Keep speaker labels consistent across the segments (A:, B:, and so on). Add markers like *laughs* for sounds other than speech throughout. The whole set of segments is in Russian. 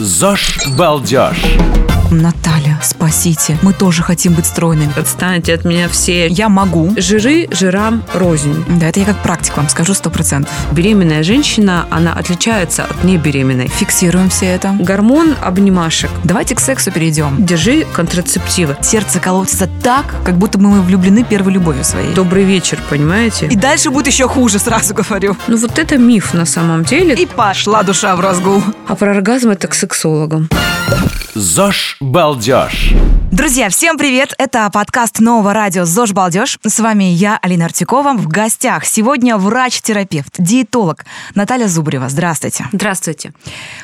A: ЗОЖ Балдеж.
B: Наталья, спасите. Мы тоже хотим быть стройными.
C: Отстаньте от меня все.
B: Я могу.
C: Жиры жирам рознь.
B: Да, это я как практик вам скажу сто процентов.
C: Беременная женщина, она отличается от небеременной.
B: Фиксируем все это.
C: Гормон обнимашек.
B: Давайте к сексу перейдем.
C: Держи контрацептивы.
B: Сердце колотится так, как будто мы влюблены первой любовью своей.
C: Добрый вечер, понимаете?
B: И дальше будет еще хуже, сразу говорю.
C: Ну вот это миф на самом деле.
B: И пошла душа в разгул.
C: А про оргазм это к сексологам.
A: ЗОЖ Балдеж.
B: Друзья, всем привет! Это подкаст нового радио «ЗОЖ Балдеж». С вами я, Алина Артикова. В гостях сегодня врач-терапевт, диетолог Наталья Зубрева. Здравствуйте.
C: Здравствуйте.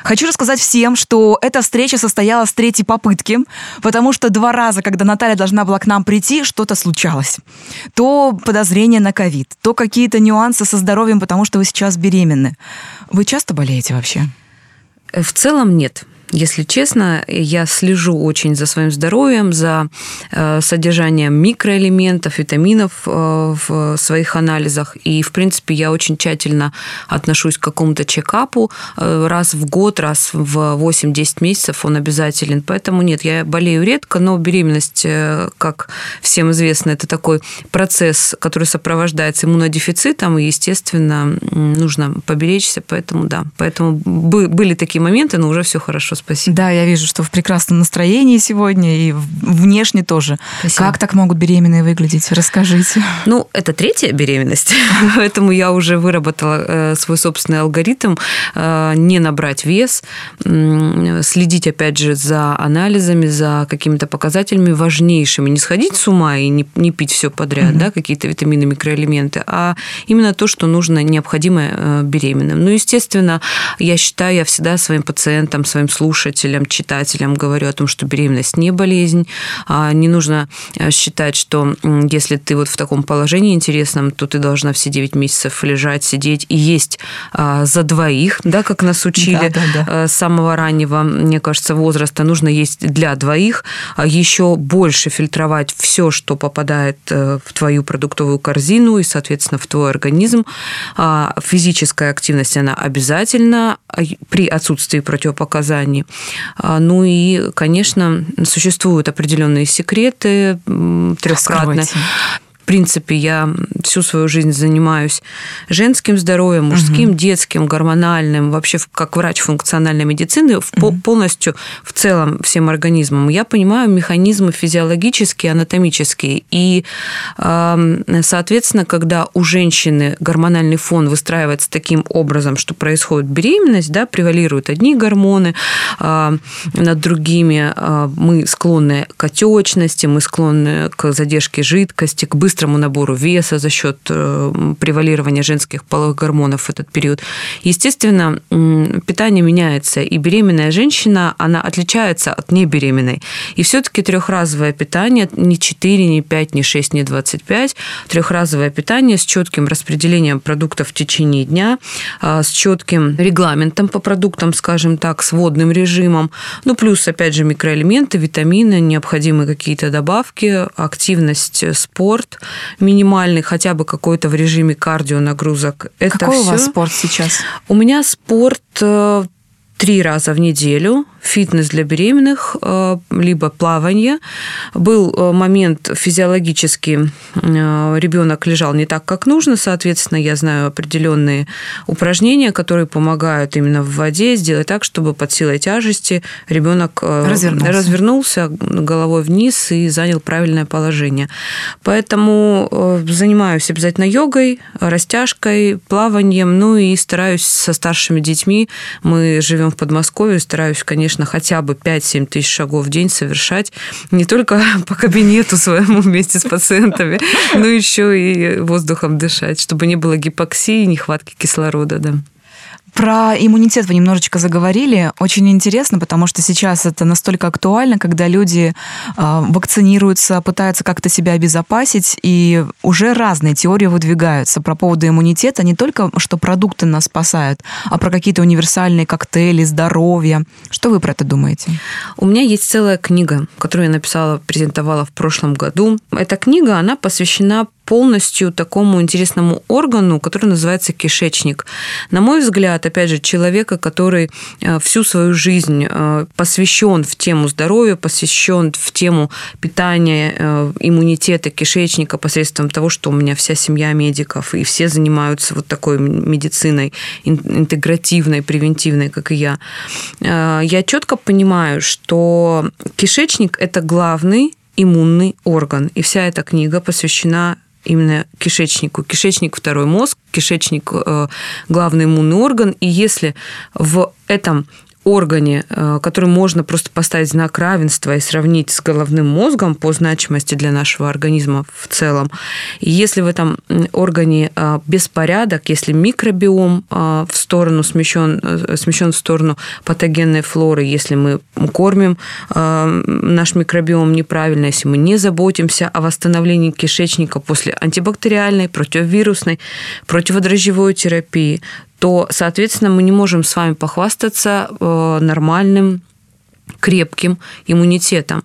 B: Хочу рассказать всем, что эта встреча состоялась с третьей попытки, потому что два раза, когда Наталья должна была к нам прийти, что-то случалось. То подозрение на ковид, то какие-то нюансы со здоровьем, потому что вы сейчас беременны. Вы часто болеете вообще?
C: В целом нет. Если честно, я слежу очень за своим здоровьем, за э, содержанием микроэлементов, витаминов э, в своих анализах. И, в принципе, я очень тщательно отношусь к какому-то чекапу. Э, раз в год, раз в 8-10 месяцев он обязателен. Поэтому нет, я болею редко, но беременность, как всем известно, это такой процесс, который сопровождается иммунодефицитом, и, естественно, нужно поберечься. Поэтому, да, поэтому были такие моменты, но уже все хорошо спасибо.
B: Да, я вижу, что в прекрасном настроении сегодня и внешне тоже. Спасибо. Как так могут беременные выглядеть? Расскажите.
C: Ну, это третья беременность, *laughs* поэтому я уже выработала э, свой собственный алгоритм э, не набрать вес, следить, опять же, за анализами, за какими-то показателями важнейшими, не сходить с ума и не, не пить все подряд, угу. да, какие-то витамины, микроэлементы, а именно то, что нужно, необходимо э, беременным. Ну, естественно, я считаю, я всегда своим пациентам, своим слушателям слушателям, читателям говорю о том, что беременность не болезнь. А не нужно э, считать, что если ты вот в таком положении интересном, то ты должна все 9 месяцев лежать, сидеть и есть а, за двоих, да, как нас учили да, да, да. с самого раннего, мне кажется, возраста. Нужно есть для двоих, а еще больше фильтровать все, что попадает э, в твою продуктовую корзину и, соответственно, в твой организм. Физическая активность, она обязательно при отсутствии противопоказаний. А, ну и, конечно, существуют определенные секреты трехкратные в принципе, я всю свою жизнь занимаюсь женским здоровьем, мужским, угу. детским, гормональным, вообще как врач функциональной медицины, угу. полностью в целом всем организмом. Я понимаю механизмы физиологические, анатомические. И, соответственно, когда у женщины гормональный фон выстраивается таким образом, что происходит беременность, да, превалируют одни гормоны а, над другими, а, мы склонны к отечности, мы склонны к задержке жидкости, к быстрому быстрому набору веса за счет э, превалирования женских половых гормонов в этот период. Естественно, питание меняется, и беременная женщина, она отличается от небеременной. И все-таки трехразовое питание, не 4, не 5, не 6, не 25, трехразовое питание с четким распределением продуктов в течение дня, а, с четким регламентом по продуктам, скажем так, с водным режимом, ну плюс, опять же, микроэлементы, витамины, необходимые какие-то добавки, активность, спорт, минимальный, хотя бы какой-то в режиме кардио нагрузок.
B: Это Какой все. у вас спорт сейчас?
C: У меня спорт э, три раза в неделю фитнес для беременных, э, либо плавание. Был э, момент физиологически, э, ребенок лежал не так, как нужно, соответственно, я знаю определенные упражнения, которые помогают именно в воде сделать так, чтобы под силой тяжести ребенок развернулся, развернулся головой вниз и занял правильное положение. Поэтому занимаюсь обязательно йогой, растяжкой, плаванием, ну и стараюсь со старшими детьми. Мы живем в Подмосковье, стараюсь, конечно, хотя бы 5-7 тысяч шагов в день совершать не только *laughs* по кабинету своему вместе с пациентами, но еще и воздухом дышать, чтобы не было гипоксии, нехватки кислорода. Да.
B: Про иммунитет вы немножечко заговорили. Очень интересно, потому что сейчас это настолько актуально, когда люди э, вакцинируются, пытаются как-то себя обезопасить, и уже разные теории выдвигаются про поводу иммунитета. Не только, что продукты нас спасают, а про какие-то универсальные коктейли, здоровья. Что вы про это думаете?
C: У меня есть целая книга, которую я написала, презентовала в прошлом году. Эта книга, она посвящена полностью такому интересному органу, который называется кишечник. На мой взгляд, опять же, человека, который э, всю свою жизнь э, посвящен в тему здоровья, посвящен в тему питания, э, иммунитета кишечника посредством того, что у меня вся семья медиков, и все занимаются вот такой медициной интегративной, превентивной, как и я. Я четко понимаю, что кишечник – это главный иммунный орган. И вся эта книга посвящена именно кишечнику. Кишечник – второй мозг, кишечник э, – главный иммунный орган. И если в этом органе, э, который можно просто поставить знак равенства и сравнить с головным мозгом по значимости для нашего организма в целом. И если в этом органе э, беспорядок, если микробиом э, в сторону смещен, смещен в сторону патогенной флоры, если мы кормим наш микробиом неправильно, если мы не заботимся о восстановлении кишечника после антибактериальной, противовирусной, противодрожжевой терапии, то, соответственно, мы не можем с вами похвастаться э, нормальным крепким иммунитетом.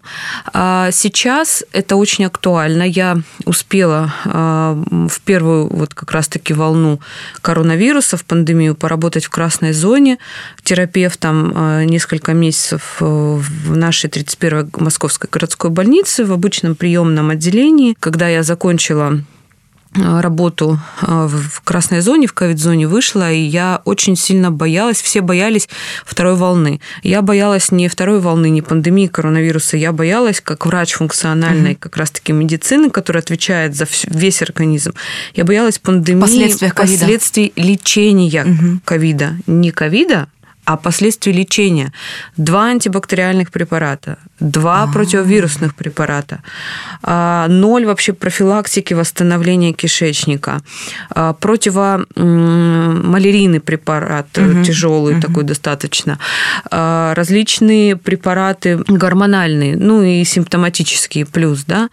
C: А сейчас это очень актуально. Я успела э, в первую вот как раз-таки волну коронавируса, в пандемию, поработать в красной зоне терапевтом э, несколько месяцев в нашей 31-й Московской городской больнице в обычном приемном отделении. Когда я закончила работу э, в красной зоне, в ковид-зоне вышла, и я очень сильно боялась, все боялись второй волны. Я боялась не второй волны, не пандемии коронавируса, я боялась, как врач функциональной как раз-таки медицины, который отвечает за весь организм, я боялась пандемии,
B: последствий,
C: последствий лечения ковида. Не ковида, а последствий лечения. Два антибактериальных препарата, два А-а-а. противовирусных препарата, а, ноль вообще профилактики восстановления кишечника, а, противомалярийный препарат угу. тяжелый угу. такой достаточно, а, различные препараты гормональные, ну и симптоматические плюс, да,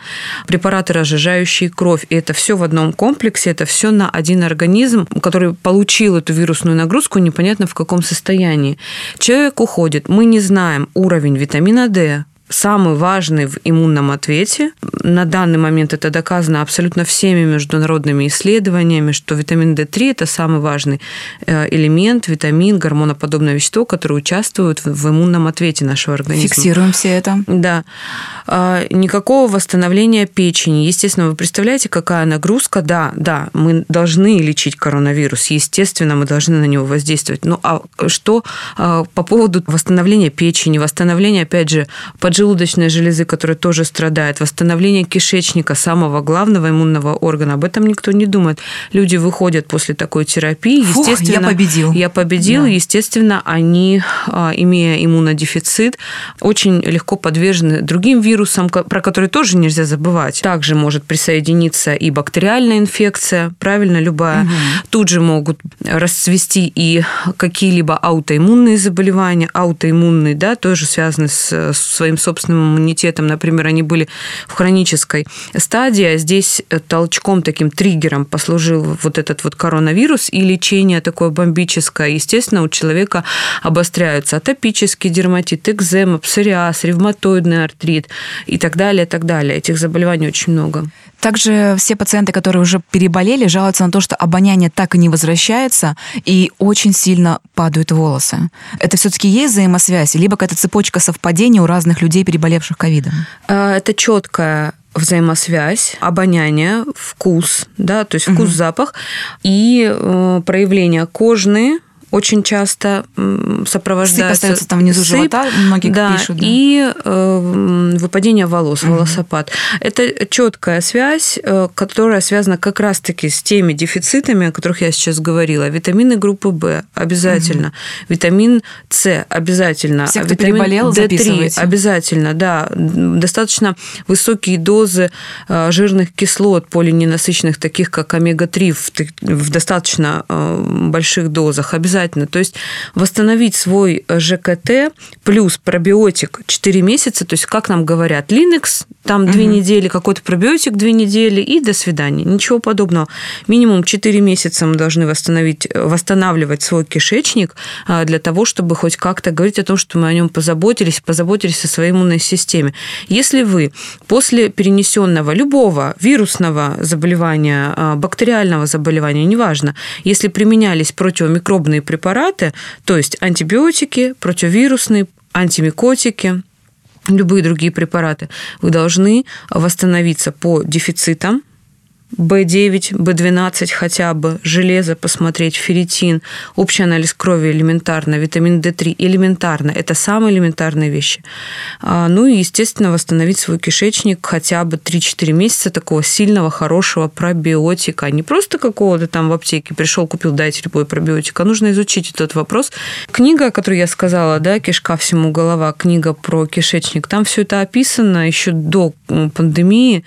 C: препараты, разжижающие кровь. И это все в одном комплексе, это все на один организм, который получил эту вирусную нагрузку непонятно в каком состоянии состоянии. Человек уходит, мы не знаем уровень витамина D, самый важный в иммунном ответе. На данный момент это доказано абсолютно всеми международными исследованиями, что витамин D3 – это самый важный э, элемент, витамин, гормоноподобное вещество, которое участвует в иммунном ответе нашего организма.
B: Фиксируем все это.
C: Да. А, никакого восстановления печени. Естественно, вы представляете, какая нагрузка? Да, да, мы должны лечить коронавирус. Естественно, мы должны на него воздействовать. Ну, а что а, по поводу восстановления печени, восстановления, опять же, под поджелудочной железы, которая тоже страдает, восстановление кишечника, самого главного иммунного органа. Об этом никто не думает. Люди выходят после такой терапии,
B: Фух,
C: естественно...
B: я победил.
C: Я победил, да. естественно, они, а, имея иммунодефицит, очень легко подвержены другим вирусам, про которые тоже нельзя забывать. Также может присоединиться и бактериальная инфекция, правильно, любая. Угу. Тут же могут расцвести и какие-либо аутоиммунные заболевания, аутоиммунные, да, тоже связаны с своим собственным иммунитетом, например, они были в хронической стадии, а здесь толчком, таким триггером послужил вот этот вот коронавирус, и лечение такое бомбическое, естественно, у человека обостряются атопический дерматит, экзема, псориаз, ревматоидный артрит и так далее, и так далее. Этих заболеваний очень много.
B: Также все пациенты, которые уже переболели, жалуются на то, что обоняние так и не возвращается, и очень сильно падают волосы. Это все-таки есть взаимосвязь, либо какая-то цепочка совпадений у разных людей, переболевших ковидом?
C: А, это четкая взаимосвязь, обоняние, вкус, да, то есть вкус, угу. запах и э, проявления кожные, очень часто сопровождается...
B: Сыпь остается там внизу сыпь, живота, многие да, пишут.
C: Да. И э, выпадение волос, угу. волосопад. Это четкая связь, э, которая связана как раз-таки с теми дефицитами, о которых я сейчас говорила. Витамины группы В обязательно. Угу. Витамин С обязательно.
B: Все, кто
C: Витамин
B: переболел,
C: D3 обязательно, да. Достаточно высокие дозы э, жирных кислот полиненасыщенных, таких как омега-3 в, в достаточно э, больших дозах. Обязательно обязательно. То есть восстановить свой ЖКТ плюс пробиотик 4 месяца, то есть как нам говорят, Linux, там угу. 2 недели, какой-то пробиотик 2 недели и до свидания. Ничего подобного. Минимум 4 месяца мы должны восстановить, восстанавливать свой кишечник а, для того, чтобы хоть как-то говорить о том, что мы о нем позаботились, позаботились о своей иммунной системе. Если вы после перенесенного любого вирусного заболевания, а, бактериального заболевания, неважно, если применялись противомикробные препараты, то есть антибиотики, противовирусные, антимикотики, любые другие препараты, вы должны восстановиться по дефицитам, B9, B12 хотя бы, железо посмотреть, ферритин, общий анализ крови элементарно, витамин D3 элементарно. Это самые элементарные вещи. А, ну и, естественно, восстановить свой кишечник хотя бы 3-4 месяца такого сильного, хорошего пробиотика. Не просто какого-то там в аптеке пришел, купил, дайте любой пробиотик, а нужно изучить этот вопрос. Книга, о которой я сказала, да, «Кишка всему голова», книга про кишечник, там все это описано еще до пандемии.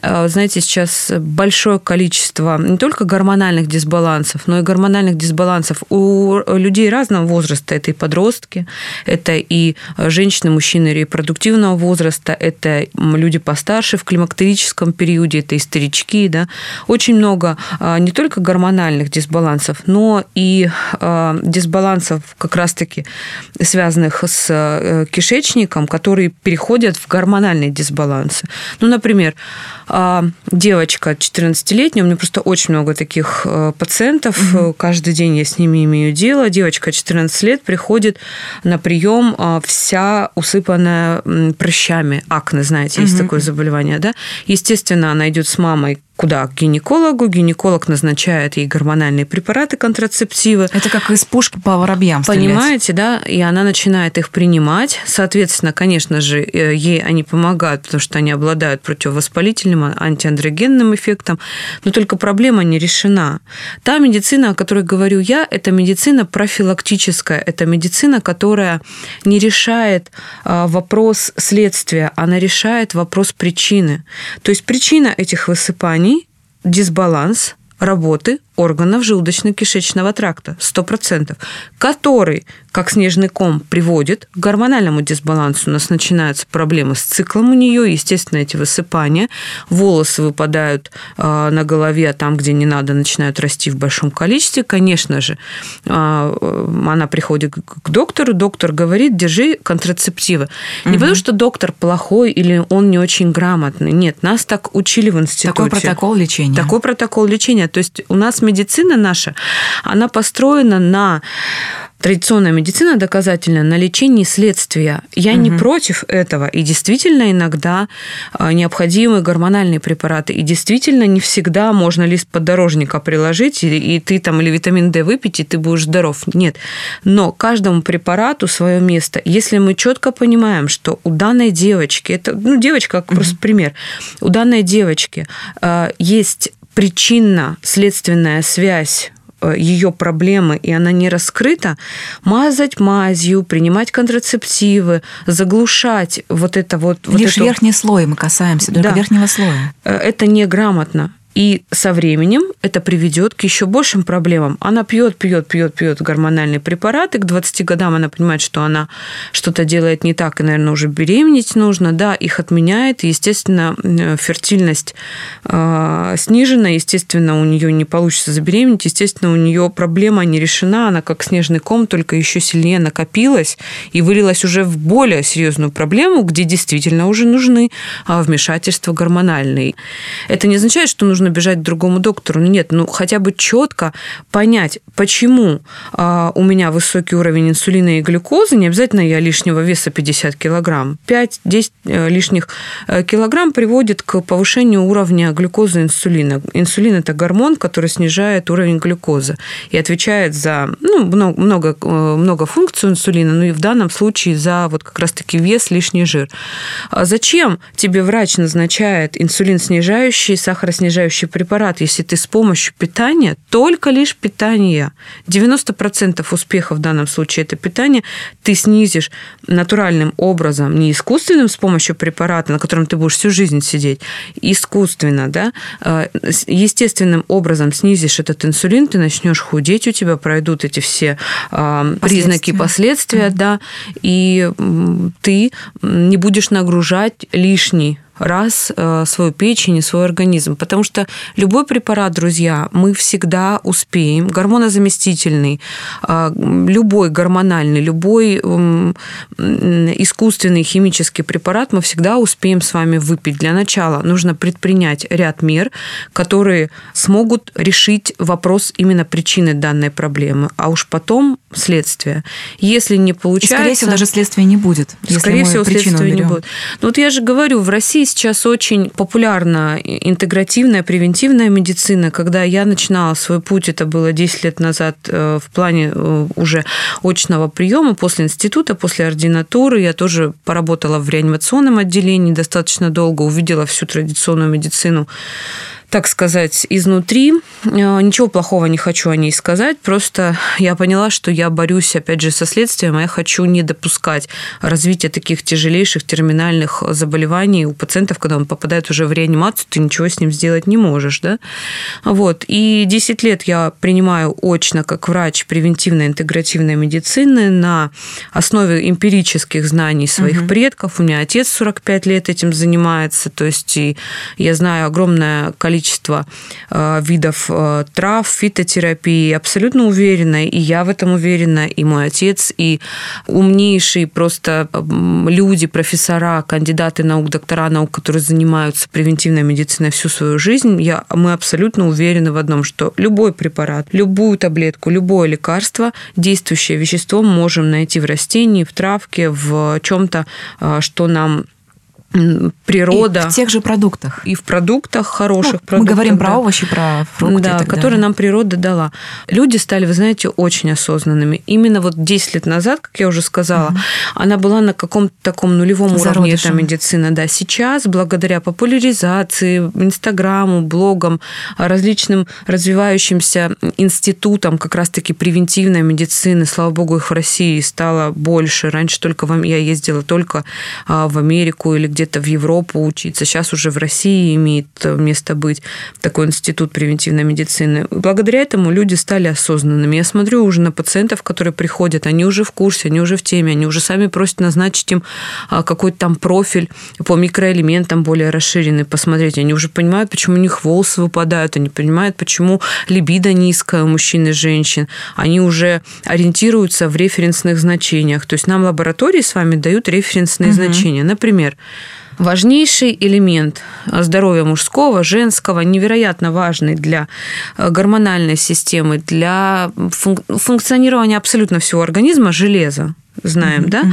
C: А, знаете, сейчас большое количество не только гормональных дисбалансов, но и гормональных дисбалансов у людей разного возраста. Это и подростки, это и женщины, мужчины репродуктивного возраста, это люди постарше в климактерическом периоде, это и старички. Да? Очень много а, не только гормональных дисбалансов, но и а, дисбалансов как раз-таки связанных с э, кишечником, которые переходят в гормональные дисбалансы. Ну, например, а, девочка 14-летняя, у меня просто очень много таких э, пациентов, угу. каждый день я с ними имею дело. Девочка 14 лет приходит на прием а, вся усыпанная прыщами, акне, знаете, есть угу. такое заболевание, да? Естественно, она идет с мамой куда? К гинекологу. Гинеколог назначает ей гормональные препараты, контрацептивы.
B: Это как из пушки по воробьям
C: Понимаете, стрелять. да? И она начинает их принимать. Соответственно, конечно же, э, ей они помогают, потому что они обладают противовоспалительным, антиандрогенным эффектом. Но только проблема не решена. Та медицина, о которой говорю я, это медицина профилактическая. Это медицина, которая не решает а, вопрос следствия, она решает вопрос причины. То есть причина этих высыпаний дисбаланс работы органов желудочно-кишечного тракта, 100%, который, как снежный ком, приводит к гормональному дисбалансу. У нас начинаются проблемы с циклом у нее, естественно, эти высыпания, волосы выпадают а, на голове, а там, где не надо, начинают расти в большом количестве. Конечно же, а, она приходит к доктору, доктор говорит, держи контрацептивы. Угу. Не потому, что доктор плохой или он не очень грамотный. Нет, нас так учили в институте.
B: Такой протокол лечения.
C: Такой протокол лечения. То есть у нас медицина наша, она построена на традиционная медицина доказательная на лечении следствия. Я угу. не против этого. И действительно иногда а, необходимы гормональные препараты. И действительно не всегда можно лист поддорожника приложить, и, и ты там или витамин D выпить, и ты будешь здоров. Нет. Но каждому препарату свое место. Если мы четко понимаем, что у данной девочки, это ну, девочка, как угу. просто пример, у данной девочки э, есть причинно-следственная связь э, ее проблемы, и она не раскрыта, мазать мазью, принимать контрацептивы, заглушать вот это вот...
B: Лишь
C: вот
B: верхний слой мы касаемся, только да. верхнего слоя.
C: Э, это неграмотно. И со временем это приведет к еще большим проблемам. Она пьет, пьет, пьет, пьет гормональные препараты. К 20 годам она понимает, что она что-то делает не так, и, наверное, уже беременеть нужно. Да, их отменяет. Естественно, фертильность э, снижена. Естественно, у нее не получится забеременеть. Естественно, у нее проблема не решена. Она как снежный ком, только еще сильнее накопилась и вылилась уже в более серьезную проблему, где действительно уже нужны вмешательства гормональные. Это не означает, что нужно нужно бежать к другому доктору. Нет, ну хотя бы четко понять, почему а, у меня высокий уровень инсулина и глюкозы, не обязательно я лишнего веса 50 килограмм, 5-10 э, лишних э, килограмм приводит к повышению уровня глюкозы и инсулина. Инсулин – это гормон, который снижает уровень глюкозы и отвечает за ну, много, много, э, функций инсулина, ну и в данном случае за вот как раз-таки вес, лишний жир. А зачем тебе врач назначает инсулин снижающий, сахароснижающий помогающий препарат, если ты с помощью питания, только лишь питания. 90% успеха в данном случае это питание, ты снизишь натуральным образом, не искусственным с помощью препарата, на котором ты будешь всю жизнь сидеть, искусственно, да, э, естественным образом снизишь этот инсулин, ты начнешь худеть, у тебя пройдут эти все э, признаки, последствия, mm-hmm. да, и ты не будешь нагружать лишний раз э, свою печень и свой организм. Потому что любой препарат, друзья, мы всегда успеем, гормонозаместительный, э, любой гормональный, любой искусственный химический препарат мы всегда успеем с вами выпить. Для начала нужно предпринять ряд мер, которые смогут решить вопрос именно причины данной проблемы, а уж потом следствие. Если не получается... И,
B: скорее всего, даже следствия не будет.
C: Скорее всего, следствия не будет. Ну вот я же говорю, в России сейчас очень популярна интегративная, превентивная медицина. Когда я начинала свой путь, это было 10 лет назад э, в плане э, уже очного приема после института, после ординатуры. Я тоже поработала в реанимационном отделении достаточно долго, увидела всю традиционную медицину так сказать, изнутри. Э, ничего плохого не хочу о ней сказать, просто я поняла, что я борюсь, опять же, со следствием, а я хочу не допускать развития таких тяжелейших терминальных заболеваний у пациентов, когда он попадает уже в реанимацию, ты ничего с ним сделать не можешь, да? Вот. И 10 лет я принимаю очно как врач превентивной интегративной медицины на основе эмпирических знаний своих угу. предков. У меня отец 45 лет этим занимается, то есть и я знаю огромное количество количество э, видов э, трав, фитотерапии. Абсолютно уверена, и я в этом уверена, и мой отец, и умнейшие просто люди, профессора, кандидаты наук, доктора наук, которые занимаются превентивной медициной всю свою жизнь, я, мы абсолютно уверены в одном, что любой препарат, любую таблетку, любое лекарство, действующее вещество можем найти в растении, в травке, в чем-то, э, что нам природа.
B: И в тех же продуктах.
C: И в продуктах хороших. Ну,
B: продуктах, мы говорим да. про овощи, про фрукты.
C: Да, которые нам природа дала. Люди стали, вы знаете, очень осознанными. Именно вот 10 лет назад, как я уже сказала, угу. она была на каком-то таком нулевом уровне, эта медицина. Да, сейчас, благодаря популяризации, Инстаграму, блогам, различным развивающимся институтам как раз-таки превентивной медицины, слава богу, их в России стало больше. Раньше только я ездила только а, в Америку или где где-то в Европу учиться. Сейчас уже в России имеет место быть такой институт превентивной медицины. Благодаря этому люди стали осознанными. Я смотрю уже на пациентов, которые приходят, они уже в курсе, они уже в теме, они уже сами просят назначить им а, какой-то там профиль по микроэлементам более расширенный, посмотреть. Они уже понимают, почему у них волосы выпадают, они понимают, почему либидо низкая у мужчин и женщин. Они уже ориентируются в референсных значениях. То есть нам лаборатории с вами дают референсные угу. значения. Например, важнейший элемент здоровья мужского, женского, невероятно важный для э, гормональной системы, для функционирования абсолютно всего организма – железо знаем, да?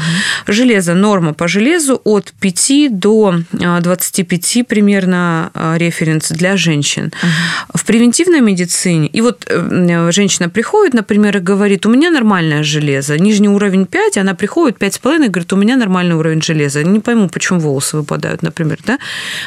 C: Железо, норма по железу от 5 до 25 а, примерно а, референс для женщин. В превентивной медицине, и вот э, женщина приходит, например, и говорит, у меня нормальное железо, нижний уровень 5, она приходит 5,5 и говорит, у меня нормальный уровень железа. Не пойму, почему волосы выпадают, например, да?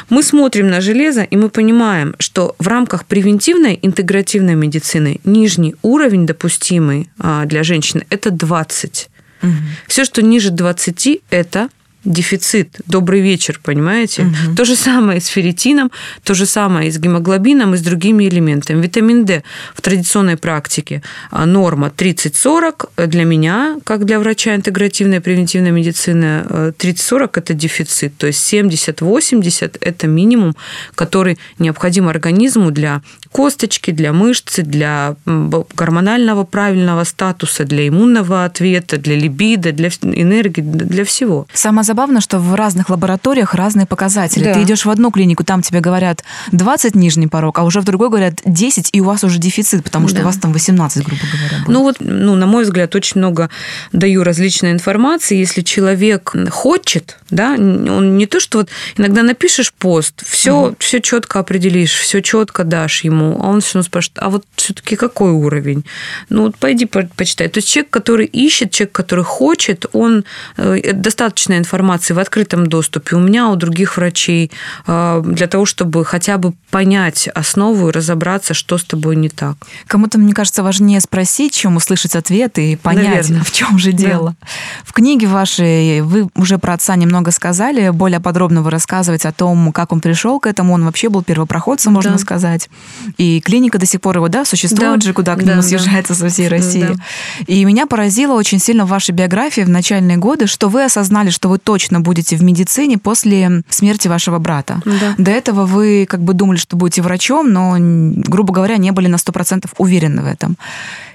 C: Мы смотрим на железо, и мы понимаем, что в рамках превентивной интегративной медицины нижний уровень допустимый а, для женщин – это 20. Угу. Все, что ниже 20, это дефицит. Добрый вечер, понимаете? Угу. То же самое с ферритином, то же самое и с гемоглобином и с другими элементами. Витамин D в традиционной практике а, норма 30-40 для меня, как для врача интегративной превентивной медицины, 30-40 это дефицит, то есть 70-80 это минимум, который необходим организму для косточки, для мышцы, для гормонального правильного статуса, для иммунного ответа, для либидо, для энергии, для всего.
B: Самое забавно, что в разных лабораториях разные показатели. Да. Ты идешь в одну клинику, там тебе говорят 20 нижний порог, а уже в другой говорят 10, и у вас уже дефицит, потому что да. у вас там 18, грубо говоря. Будет.
C: Ну вот, ну, на мой взгляд, очень много даю различной информации. Если человек хочет Да? Он не то, что вот иногда напишешь пост, все, угу. все четко определишь, все четко дашь ему, а он все равно спрашивает, а вот все-таки какой уровень? Ну вот пойди по почитай. То есть человек, который ищет, человек, который хочет, он э, достаточно информации в открытом доступе у меня, у других врачей, э, для того, чтобы хотя бы понять основу и разобраться, что с тобой не так.
B: Кому-то, мне кажется, важнее спросить, чем услышать ответ и понять, Наверное. *laughs* в чем же дело. Да. В книге вашей вы уже про отца немного сказали, более подробно вы рассказываете о том, как он пришел к этому. Он вообще был первопроходцем, можно да. сказать. И клиника до сих пор его, да, существует да. же, куда к нему да, съезжается да. со всей России. Да. И меня поразило очень сильно в вашей биографии в начальные годы, что вы осознали, что вы точно будете в медицине после смерти вашего брата. Да. До этого вы как бы думали, что будете врачом, но, грубо говоря, не были на 100% уверены в этом.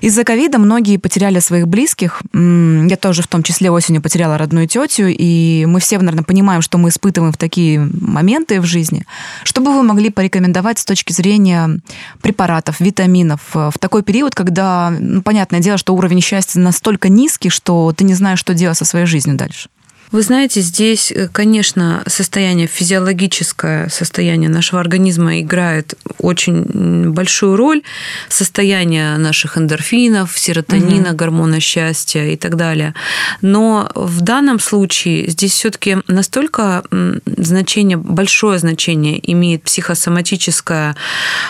B: Из-за ковида многие потеряли своих близких. Я тоже в том числе осенью потеряла родную тетю, и мы все, наверное, понимаем, что мы испытываем в такие моменты в жизни. Что бы вы могли порекомендовать с точки зрения препаратов, витаминов в такой период, когда, ну, понятное дело, что уровень счастья настолько низкий, что ты не знаешь, что делать со своей жизнью дальше?
C: Вы знаете, здесь, э, конечно, состояние физиологическое, состояние нашего организма играет очень большую роль. Состояние наших эндорфинов, серотонина, угу. гормона счастья и так далее. Но в данном случае здесь все-таки настолько значение, большое значение имеет психосоматическая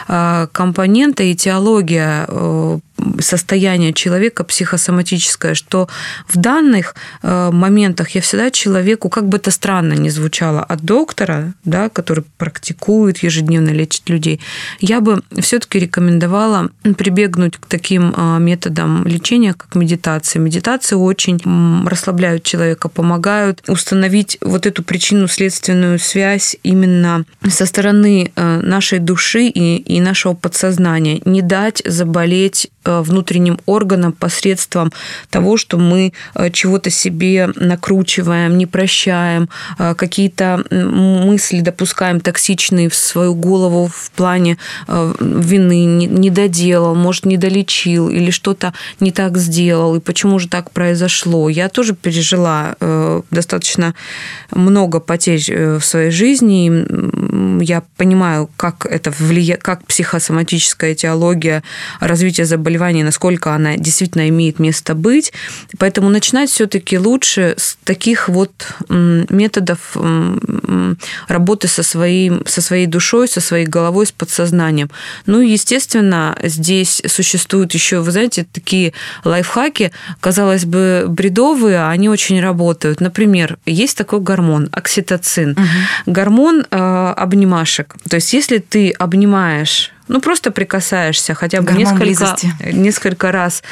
C: э, компонента и теология э, состояние человека психосоматическое, что в данных э, моментах я всегда человеку, как бы это странно ни звучало, от доктора, да, который практикует, ежедневно лечит людей, я бы все-таки рекомендовала прибегнуть к таким э, методам лечения, как медитация. Медитации очень расслабляют человека, помогают установить вот эту причинно-следственную связь именно со стороны э, нашей души и, и нашего подсознания. Не дать заболеть внутренним органам посредством того, что мы э, чего-то себе накручиваем, не прощаем, э, какие-то мысли допускаем токсичные в свою голову в плане вины, не доделал, может, не долечил или что-то не так сделал, и почему же так произошло. Я тоже пережила достаточно много потерь в своей жизни, я понимаю, как это влияет, как психосоматическая теология развития заболеваний заболевания, насколько она действительно имеет место быть. Поэтому начинать все-таки лучше с таких вот методов работы со, своим, со своей душой, со своей головой, с подсознанием. Ну, естественно, здесь существуют еще, вы знаете, такие лайфхаки, казалось бы, бредовые, а они очень работают. Например, есть такой гормон окситоцин. Угу. Гормон э, обнимашек. То есть, если ты обнимаешь ну, просто прикасаешься хотя бы несколько, несколько раз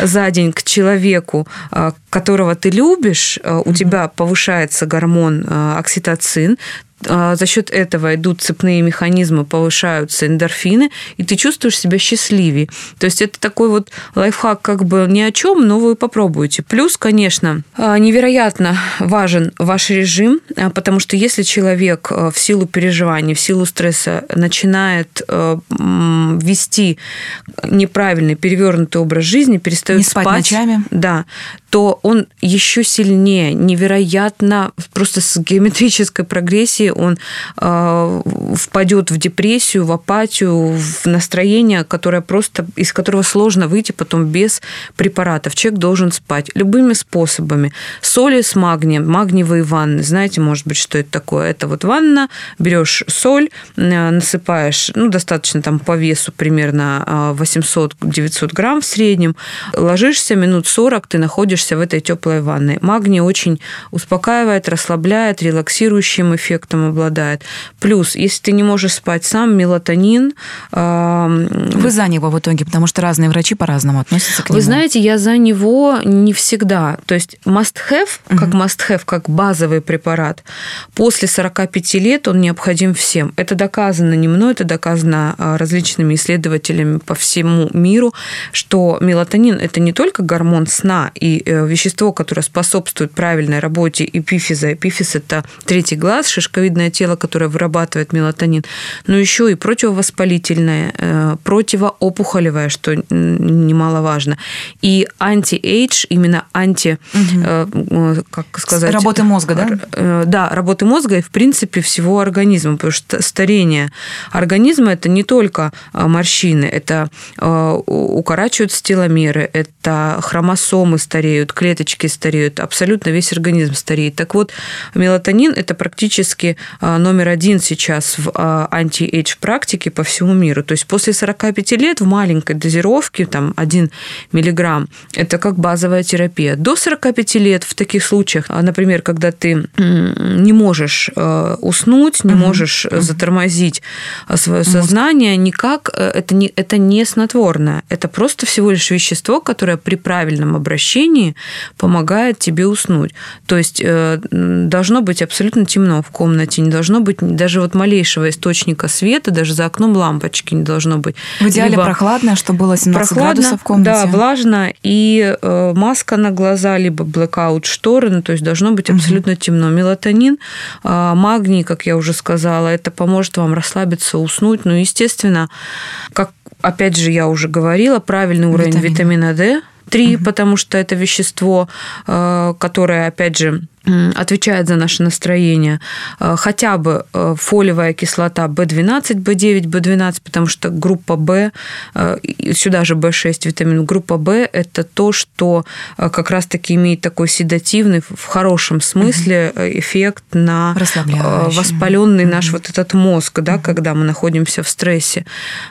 C: за день к человеку, а, которого ты любишь, а, у тебя повышается гормон а, окситоцин, за счет этого идут цепные механизмы, повышаются эндорфины, и ты чувствуешь себя счастливее. То есть это такой вот лайфхак как бы ни о чем, но вы попробуйте. Плюс, конечно, а, невероятно важен ваш режим, а, потому что если человек в силу переживаний, в силу стресса начинает вести неправильный, перевернутый образ жизни, перестает
B: Не спать, спать ночами.
C: Да, то он еще сильнее, невероятно, просто с геометрической прогрессией он э, впадет в депрессию, в апатию, в настроение, которое просто, из которого сложно выйти потом без препаратов. Человек должен спать любыми способами. Соли с магнием, магниевые ванны. Знаете, может быть, что это такое? Это вот ванна, берешь соль, э, насыпаешь, ну, достаточно там по весу примерно 800-900 э, грамм в среднем, ложишься минут 40, ты находишь находишься в этой теплой ванной. Магний очень успокаивает, расслабляет, релаксирующим эффектом обладает. Плюс, если ты не можешь спать сам, мелатонин...
B: Вы за него в итоге, потому что разные врачи по-разному относятся к нему.
C: Вы знаете, я за него не всегда. То есть must-have, угу. как must-have, как базовый препарат, после 45 лет он необходим всем. Это доказано не мной, это доказано а, различными исследователями по всему миру, что мелатонин – это не только гормон сна и э, вещество, которое способствует правильной работе эпифиза. Эпифиз – это третий глаз, шишковидное тело, которое вырабатывает мелатонин, но еще и противовоспалительное, э, противоопухолевое, что немаловажно. И anti-age, именно анти, угу. как сказать...
B: Работы мозга,
C: да? Да, работы мозга и, в принципе, всего организма, потому что старение организма – это не только морщины, это укорачиваются теломеры, это хромосомы стареют, клеточки стареют, абсолютно весь организм стареет. Так вот, мелатонин – это практически а, номер один сейчас в а, anti-age практике по всему миру. То есть после 45 лет в маленькой дозировке, там 1 миллиграмм, это как базовая терапия. До 45 лет в таких случаях, а, например, когда ты не можешь уснуть, не можешь затормозить свое сознание, никак э, это не, это не снотворное. Это просто всего лишь вещество, которое при правильном обращении помогает тебе уснуть. То есть э, должно быть абсолютно темно в комнате, не должно быть даже вот малейшего источника света, даже за окном лампочки не должно быть.
B: В идеале либо прохладно, чтобы было 17 прохладно, градусов в комнате.
C: Да, влажно, и э, маска на глаза, либо blackout шторы, ну, то есть должно быть абсолютно угу. темно. Мелатонин, э, магний, как я уже сказала, это поможет вам расслабиться, уснуть. Ну, естественно, как опять же, я уже говорила, правильный уровень Витамин. витамина D, 3, угу. потому что это вещество, э, которое, опять же, отвечает за наше настроение, э, хотя бы э, фолиевая кислота B12, B9, B12, потому что группа B, э, сюда же B6 витамин, группа B – это то, что как раз-таки имеет такой седативный, в хорошем смысле, эффект на воспаленный наш вот этот мозг, да, когда мы находимся в стрессе.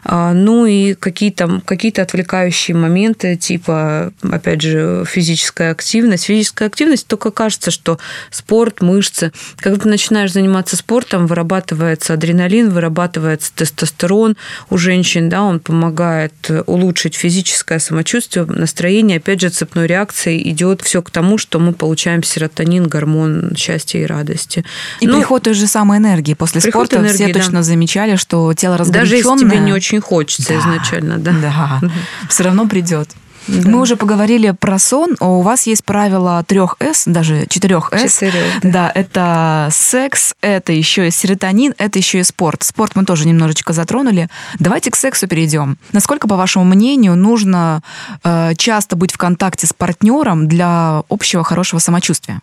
C: Ну и какие-то какие отвлекающие моменты, типа, опять же, физическая активность. Физическая активность только кажется, что спорт, мышцы. Когда ты начинаешь заниматься спортом, вырабатывается адреналин, вырабатывается тестостерон у женщин, да, он помогает улучшить физическое самочувствие, настроение. Опять же, цепной реакцией идет все к тому, что мы получаем серотонин, гормон счастья и радости.
B: И ну, приход той же самой энергии после спорта. Энергии, все да. точно замечали, что тело разгоряченное.
C: Даже если тебе не очень хочется да, изначально, да.
B: Да, все равно придет. Да. Мы уже поговорили про сон. У вас есть правило трех С, даже четырех С. Да. да, это секс, это еще и серотонин, это еще и спорт. Спорт мы тоже немножечко затронули. Давайте к сексу перейдем. Насколько, по вашему мнению, нужно э, часто быть в контакте с партнером для общего хорошего самочувствия?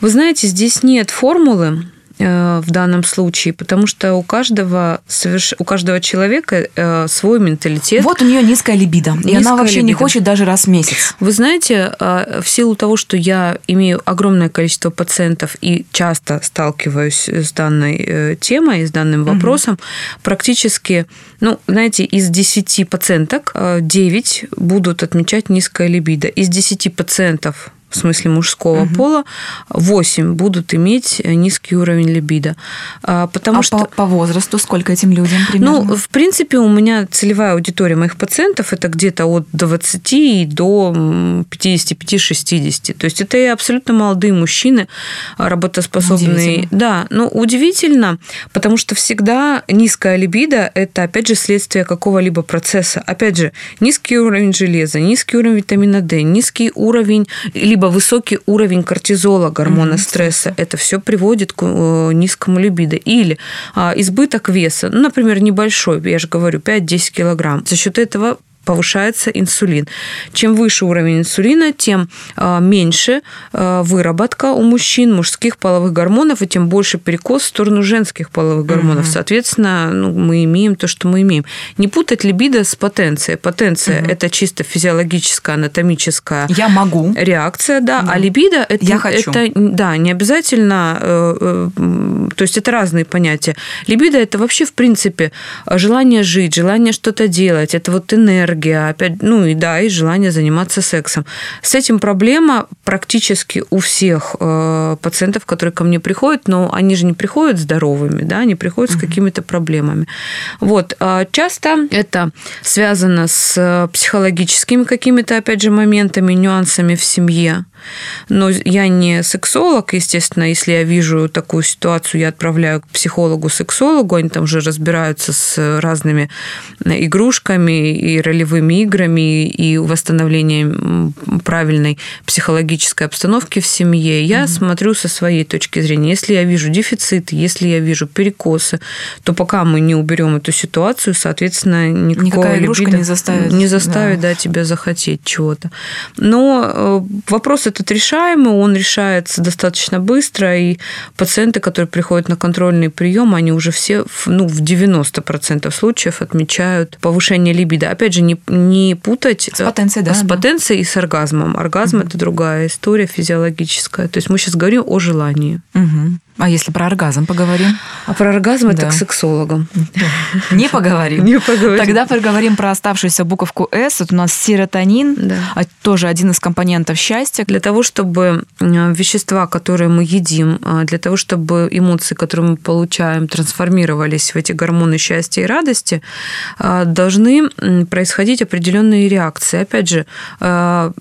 C: Вы знаете, здесь нет формулы. Э, в данном случае, потому что у каждого, соверш... у каждого человека э, свой менталитет.
B: Вот у нее низкая либидо, низкая и она вообще либидо. не хочет даже раз в месяц.
C: Вы знаете, э, в силу того, что я имею огромное количество пациентов и часто сталкиваюсь с данной темой, с данным вопросом, угу. практически, ну, знаете, из 10 пациенток 9 будут отмечать низкое либидо. Из 10 пациентов в смысле мужского угу. пола, 8 будут иметь низкий уровень либидо.
B: А, потому а что... по, по возрасту сколько этим людям примерно?
C: Ну, в принципе, у меня целевая аудитория моих пациентов это где-то от 20 до 55-60. То есть это и абсолютно молодые мужчины, работоспособные. Да, но удивительно, потому что всегда низкая либидо – это, опять же, следствие какого-либо процесса. Опять же, низкий уровень железа, низкий уровень витамина D, низкий уровень либо либо высокий уровень кортизола, гормона mm-hmm. стресса. Это все приводит к э, низкому либидо. Или а, избыток веса, ну, например, небольшой, я же говорю, 5-10 килограмм. За счет этого повышается инсулин. Чем выше уровень инсулина, тем а, меньше а, выработка у мужчин мужских половых гормонов, и тем больше перекос в сторону женских половых гормонов. Угу. Соответственно, ну, мы имеем то, что мы имеем. Не путать либидо с потенцией. Потенция угу. это чисто физиологическая, анатомическая
B: Я могу.
C: реакция, да, угу. а либидо это,
B: Я хочу.
C: это да, не обязательно, э, э, то есть это разные понятия. Либидо это вообще, в принципе, желание жить, желание что-то делать, это вот энергия, энергия, опять, ну и да, и желание заниматься сексом. С этим проблема практически у всех э, пациентов, которые ко мне приходят, но они же не приходят здоровыми, да, они приходят угу. с какими-то проблемами. Вот. А часто это связано с психологическими какими-то, опять же, моментами, нюансами в семье. Но я не сексолог, естественно, если я вижу такую ситуацию, я отправляю к психологу-сексологу, они там уже разбираются с разными игрушками и ролевыми играми и восстановлением правильной психологической обстановки в семье. Я mm-hmm. смотрю со своей точки зрения. Если я вижу дефицит, если я вижу перекосы, то пока мы не уберем эту ситуацию, соответственно, никакого
B: Никакая игрушка не заставит,
C: не заставит да. Да, тебя захотеть чего-то. Но э, вопрос этот решаемый, он решается достаточно быстро, и пациенты, которые приходят на контрольный прием, они уже все ну, в 90% случаев отмечают повышение либидо. Опять же, не, не путать
B: с потенцией, да,
C: с потенцией и с оргазмом. Оргазм угу. это другая история физиологическая. То есть мы сейчас говорим о желании.
B: Угу. А если про оргазм поговорим?
C: А про оргазм да. это к сексологам.
B: Не поговорим.
C: Не поговорим.
B: Тогда поговорим про оставшуюся буковку «С». Вот у нас серотонин, да. А тоже один из компонентов счастья.
C: Для того, чтобы э, вещества, которые мы едим, э, для того, чтобы эмоции, которые мы получаем, трансформировались в эти гормоны счастья и радости, э, должны происходить определенные реакции. Опять же,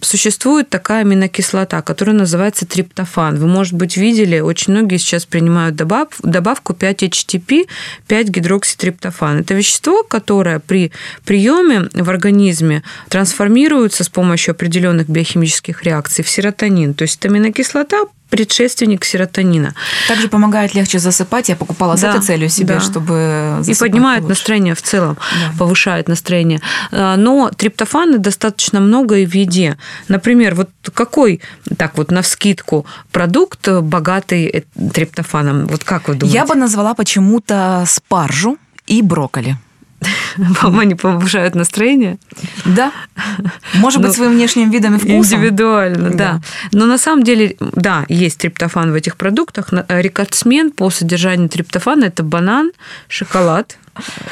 C: существует такая аминокислота, которая называется триптофан. Вы, может быть, видели, очень многие сейчас принимают добав, добавку 5-HTP, 5-гидрокситриптофан. Это вещество, которое при приеме в организме трансформируется с помощью определенных биохимических реакций в серотонин. То есть это аминокислота предшественник серотонина.
B: Также помогает легче засыпать. Я покупала да, с этой целью себе, да. чтобы
C: И поднимает лучше. настроение в целом, да. повышает настроение. А, но триптофана достаточно много и в еде. Например, вот какой, так вот, на вскидку, продукт богатый э, триптофаном? Вот как вы думаете?
B: Я бы назвала почему-то спаржу и брокколи. *laughs*
C: Они повышают настроение?
B: Да. Может быть, ну, своим внешним видом и вкусом.
C: Индивидуально, да. Но на самом деле, да, есть триптофан в этих продуктах. Рекордсмен по содержанию триптофана – это банан, шоколад,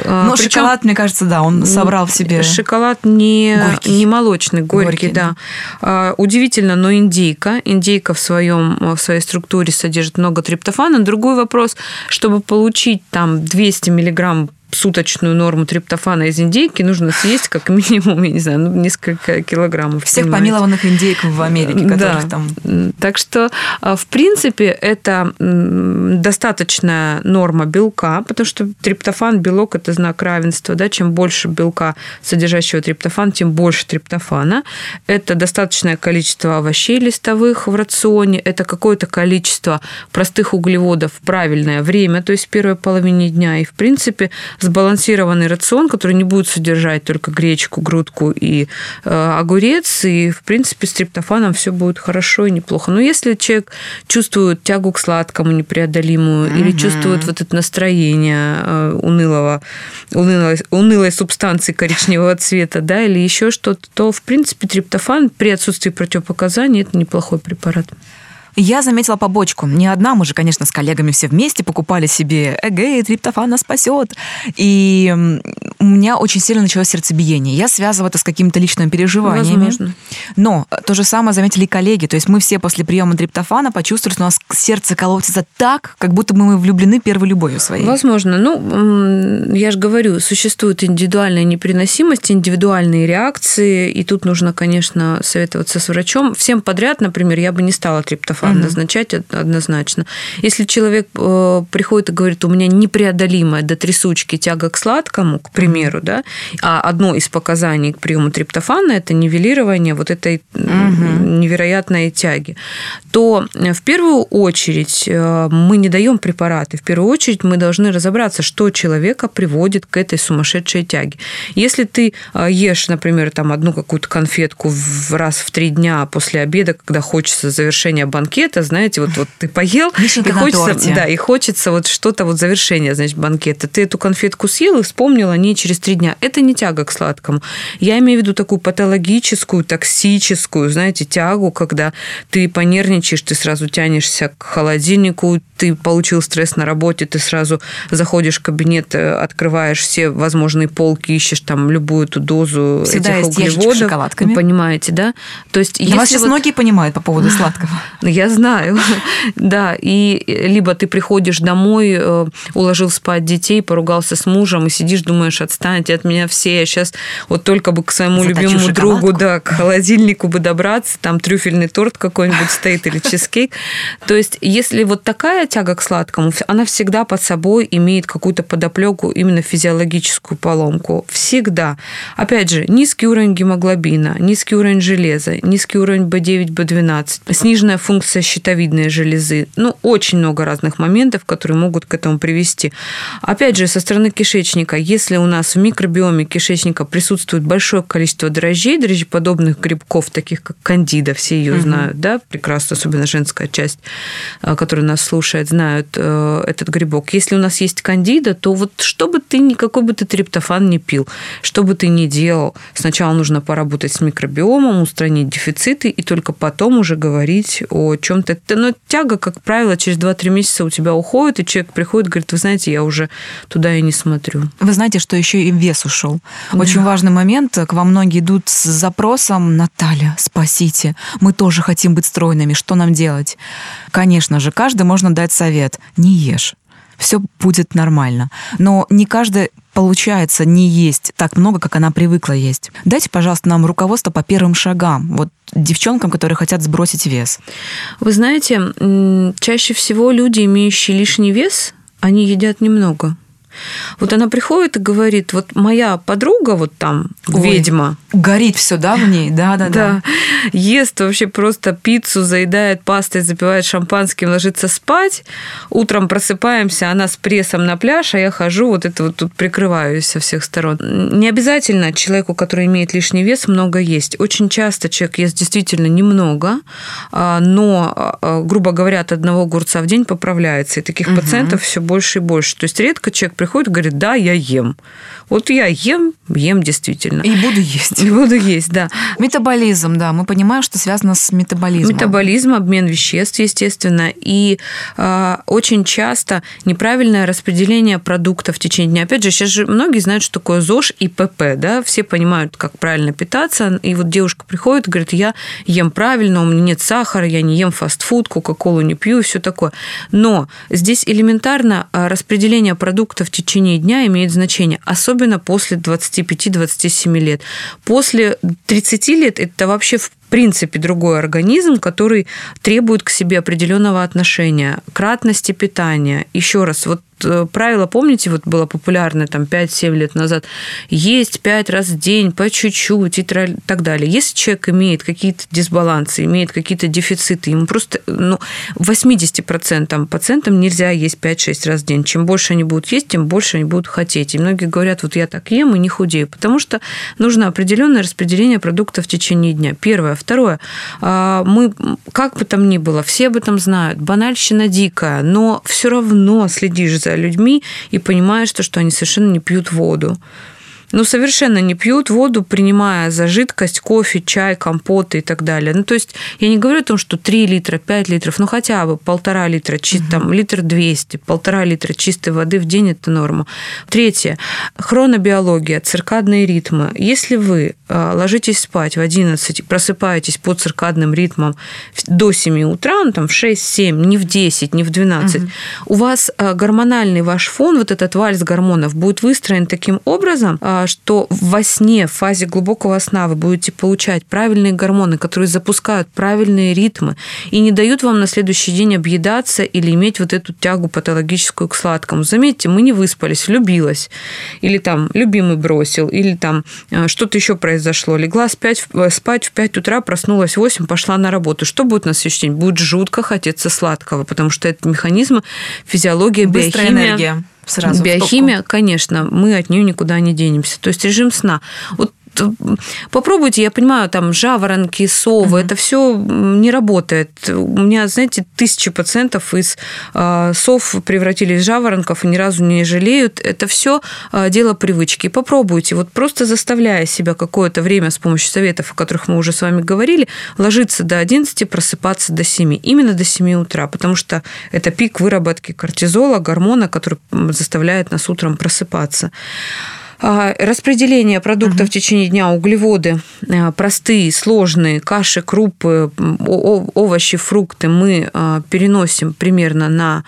B: а, Но Причем, шоколад, мне кажется, да, он собрал в себе.
C: Шоколад не, горький. не молочный, горький, горький да. да. Удивительно, но индейка. Индейка в, своем, в своей структуре содержит много триптофана. Другой вопрос, чтобы получить там 200 миллиграмм суточную норму триптофана из индейки нужно съесть как минимум, я не знаю, ну, несколько килограммов.
B: Всех понимаете? помилованных индейок в Америке, которых да. там...
C: Так что, а, в принципе, это достаточная норма белка, потому что триптофан, белок – это знак равенства. Да? Чем больше белка, содержащего триптофан, тем больше триптофана. Это достаточное количество овощей листовых в рационе, это какое-то количество простых углеводов в правильное время, то есть в первой половине дня. И, в принципе, сбалансированный рацион, который не будет содержать только гречку, грудку и э, огурец, и, в принципе, с триптофаном все будет хорошо и неплохо. Но если человек чувствует тягу к сладкому непреодолимую угу. или чувствует вот это настроение э, унылого, унылой, унылой субстанции коричневого цвета, да, или еще что-то, то, в принципе, триптофан при отсутствии противопоказаний – это неплохой препарат.
B: Я заметила побочку. Не одна, мы же, конечно, с коллегами все вместе покупали себе эгей, триптофан нас спасет. И у меня очень сильно началось сердцебиение. Я связываю это с какими-то личными переживаниями.
C: Возможно.
B: Но то же самое заметили и коллеги. То есть мы все после приема триптофана почувствовали, что у нас сердце колотится так, как будто мы влюблены первой любовью своей.
C: Возможно. Ну, я же говорю, существует индивидуальная непереносимость, индивидуальные реакции, и тут нужно, конечно, советоваться с врачом. Всем подряд, например, я бы не стала триптофан угу. назначать однозначно. Если человек э, приходит и говорит, у меня непреодолимая до трясучки тяга к сладкому, к примеру, да, а одно из показаний к приему триптофана это нивелирование вот этой угу. невероятной тяги, то э, в первую очередь э, мы не даем препараты, в первую очередь мы должны разобраться, что человека приводит к этой сумасшедшей тяге. Если ты ешь, например, там одну какую-то конфетку в раз в три дня после обеда, когда хочется завершения банкета, банкета, знаете, вот, вот ты поел,
B: Вишенка
C: и хочется, да, и хочется вот что-то вот завершение, значит, банкета. Ты эту конфетку съел и вспомнил о ней через три дня. Это не тяга к сладкому. Я имею в виду такую патологическую, токсическую, знаете, тягу, когда ты понервничаешь, ты сразу тянешься к холодильнику, ты получил стресс на работе, ты сразу заходишь в кабинет, э, открываешь все возможные полки, ищешь там любую эту дозу
B: Всегда
C: этих углеводов.
B: Шоколадками.
C: Вы понимаете, да?
B: То есть, если вас сейчас вот... многие понимают по поводу сладкого.
C: Я знаю, *laughs* да. И либо ты приходишь домой, э, уложил спать детей, поругался с мужем и сидишь, думаешь, отстаньте от меня все, я сейчас вот только бы к своему
B: Заточу
C: любимому
B: шоколадку.
C: другу, да, к холодильнику бы добраться, там трюфельный торт какой-нибудь стоит или чизкейк. То есть, если вот такая тяга к сладкому, она всегда под собой имеет какую-то подоплеку, именно физиологическую поломку. Всегда. Опять же, низкий уровень гемоглобина, низкий уровень железа, низкий уровень B9, B12, сниженная функция щитовидной железы. Ну, очень много разных моментов, которые могут к этому привести. Опять же, со стороны кишечника, если у нас в микробиоме кишечника присутствует большое количество дрожжей, дрожжеподобных грибков, таких как кандида, все ее знают, да, прекрасно, особенно женская часть, э, которая нас слушает, знают э, этот грибок. Если у нас есть кандида, то вот что бы ты, никакой бы ты триптофан не пил, что бы ты ни делал, сначала нужно поработать с микробиомом, устранить дефициты, и только потом уже говорить о чем-то. Но тяга, как правило, через 2-3 месяца у тебя уходит, и человек приходит, говорит, вы знаете, я уже туда и не смотрю.
B: Вы знаете, что еще и вес ушел. Очень важный момент. К вам многие идут с запросом «Наталья, спасите, мы тоже хотим быть стройными, что нам делать?» Конечно же, каждый можно дать совет. Не ешь. Все будет нормально. Но не каждый получается не есть так много, как она привыкла есть. Дайте, пожалуйста, нам руководство по первым шагам. Вот девчонкам, которые хотят сбросить вес.
C: Вы знаете, чаще всего люди, имеющие лишний вес, они едят немного. Вот она приходит и говорит, вот моя подруга, вот там,
B: Ой.
C: ведьма,
B: Горит все, да, в ней? Да, да, да.
C: да, ест вообще просто пиццу, заедает пастой, запивает шампанским, ложится спать. Утром просыпаемся, она с прессом на пляж, а я хожу, вот это вот тут прикрываюсь со всех сторон. Не обязательно человеку, который имеет лишний вес, много есть. Очень часто человек ест действительно немного, а, но, а, грубо говоря, от одного огурца в день поправляется. И таких пациентов все больше и больше. То есть редко человек приходит и говорит, да, я ем. Вот я ем, ем действительно.
B: И буду есть.
C: И буду есть, да.
B: Метаболизм, да, мы понимаем, что связано с метаболизмом.
C: Метаболизм, обмен веществ, естественно, и э, очень часто неправильное распределение продуктов в течение дня. Опять же, сейчас же многие знают, что такое ЗОЖ и ПП, да, все понимают, как правильно питаться, и вот девушка приходит говорит, я ем правильно, у меня нет сахара, я не ем фастфуд, кока-колу не пью и все такое. Но здесь элементарно а, распределение продуктов в течение дня имеет значение, особенно после 25-27 лет. После 30 лет это вообще в принципе другой организм, который требует к себе определенного отношения, кратности питания. Еще раз, вот э, правило, помните, вот было популярно там 5-7 лет назад, есть 5 раз в день, по чуть-чуть и так далее. Если человек имеет какие-то дисбалансы, имеет какие-то дефициты, ему просто, ну, 80% пациентам нельзя есть 5-6 раз в день. Чем больше они будут есть, тем больше они будут хотеть. И многие говорят, вот я так ем и не худею, потому что нужно определенное распределение продуктов в течение дня. Первое. Второе. а, Мы, как бы там ни было, все об этом знают. Банальщина дикая, но все равно следишь за людьми и понимаешь, то, что они совершенно не пьют воду. Ну, совершенно не пьют воду, принимая за жидкость кофе, чай, компоты и так далее. Ну, то есть я не говорю о том, что 3 литра, 5 литров, ну, хотя бы полтора литра, чи- там, литр 200, полтора литра чистой воды в день – это норма. Третье. Хронобиология, циркадные ритмы. Если вы э, ложитесь спать в 11 и просыпаетесь по циркадным ритмам до 7 утра, ну, там, в 6-7, не в 10, не в 12, у вас э, гормональный ваш фон, вот этот вальс гормонов, будет выстроен таким образом, а, что во сне, в фазе глубокого сна вы будете получать правильные гормоны, которые запускают правильные ритмы и не дают вам на следующий день объедаться или иметь вот эту тягу патологическую к сладкому. Заметьте, мы не выспались, влюбилась, или там любимый бросил, или там э, что-то еще произошло. Легла спать, в- спать в 5 утра, проснулась в 8, пошла на работу. Что будет на следующий день? Будет жутко хотеться сладкого, потому что это механизмы, физиология,
B: Быстрая
C: биохимия.
B: энергия. Сразу
C: Биохимия, конечно, мы от нее никуда не денемся. То есть режим сна. Вот попробуйте, я понимаю, там жаворонки, совы, это все не работает. У меня, знаете, тысячи пациентов из э, сов превратились в жаворонков и ни разу не жалеют. Это все дело привычки. Попробуйте, вот просто заставляя себя какое-то время с помощью советов, о которых мы уже с вами говорили, ложиться до 11, просыпаться до 7. Именно до 7 утра, потому что это пик выработки кортизола, гормона, который заставляет нас утром просыпаться. А, Распределение продуктов в течение дня, углеводы а, простые, сложные, каши, крупы, овощи, фрукты мы а, переносим примерно на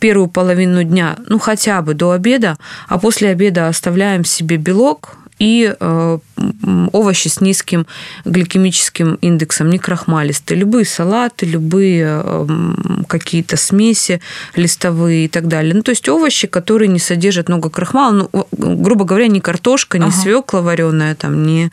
C: первую половину дня, ну хотя бы до обеда, а после обеда оставляем себе белок, и э, овощи с низким гликемическим индексом, не крахмалистые. Любые салаты, любые э, какие-то смеси листовые и так далее. Ну, то есть овощи, которые не содержат много крахмала. Ну, грубо говоря, не картошка, не
B: Ага.
C: свекла вареная, там, не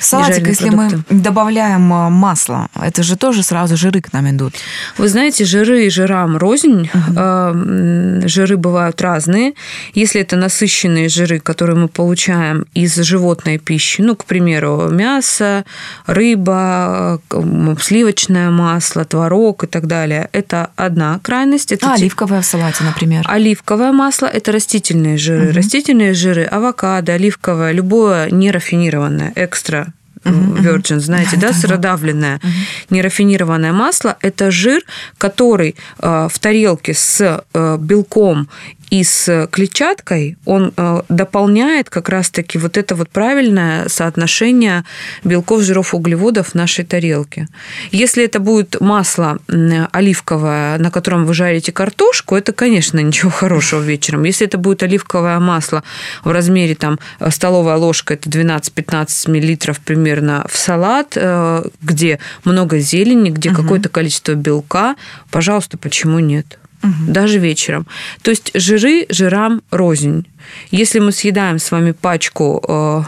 B: Салатик, если
C: продукты.
B: мы добавляем а, масло, это же тоже сразу жиры к нам идут.
C: Вы знаете, жиры и жирам рознь. Э, м, Жиры бывают разные. Если это насыщенные жиры, которые мы получаем из животной пищи, ну, к примеру, мясо, рыба, м, сливочное масло, творог и так далее, это одна крайность. Это
B: А, оливковое в салате, например.
C: Оливковое масло – это растительные жиры. Растительные жиры, авокадо, оливковое, любое нерафинированное, экстра virgin, знаете, да, сыродавленное, нерафинированное масло – это жир, который э, в тарелке с э, белком и с клетчаткой, он э, дополняет как раз-таки вот это вот правильное соотношение белков, жиров, углеводов в нашей тарелке. Если это будет масло оливковое, на котором вы жарите картошку, это, конечно, ничего хорошего вечером. Если это будет оливковое масло в размере там столовая ложка, это 12-15 миллилитров примерно в салат, э, где много зелени, где какое-то количество белка, пожалуйста, почему нет? Даже вечером. То есть жиры жирам рознь. Если мы съедаем с вами пачку э,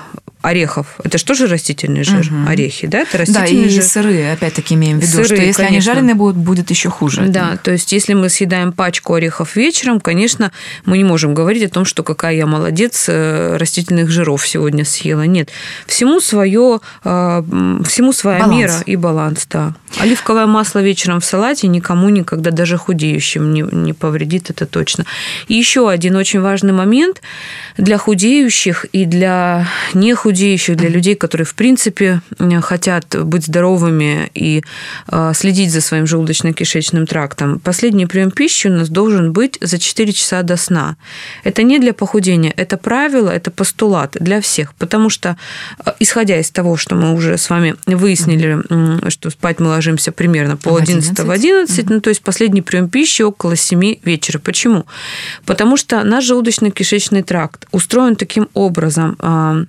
C: орехов, это что же растительный жир? Орехи, да? Это
B: Да,
C: растительный
B: и
C: жир.
B: сыры, опять-таки, имеем в виду,
C: Сыры,
B: что если они
C: конечно.
B: жареные будут, будет еще хуже.
C: Да, то есть если мы съедаем пачку орехов вечером, конечно, мы не можем говорить о том, что какая я молодец, э, растительных жиров сегодня съела. Нет, всему свое, м, всему своя
B: Баланс.
C: мера и баланс, да. Оливковое масло вечером в салате никому никогда, даже худеющим, не, не повредит, это точно. И еще один очень важный момент для худеющих и для нехудеющих, для людей, которые, в принципе, хотят быть здоровыми и э, следить за своим желудочно-кишечным трактом. Последний прием пищи у нас должен быть за 4 часа до сна. Это не для похудения, это правило, это постулат для всех, потому что, э, исходя из того, что мы уже с вами выяснили, что спать мы ложимся примерно пол
B: В
C: 11 в 11, ну, то есть последний прием пищи около 7 вечера. Почему? Потому что наш желудочно-кишечный тракт устроен таким образом, а,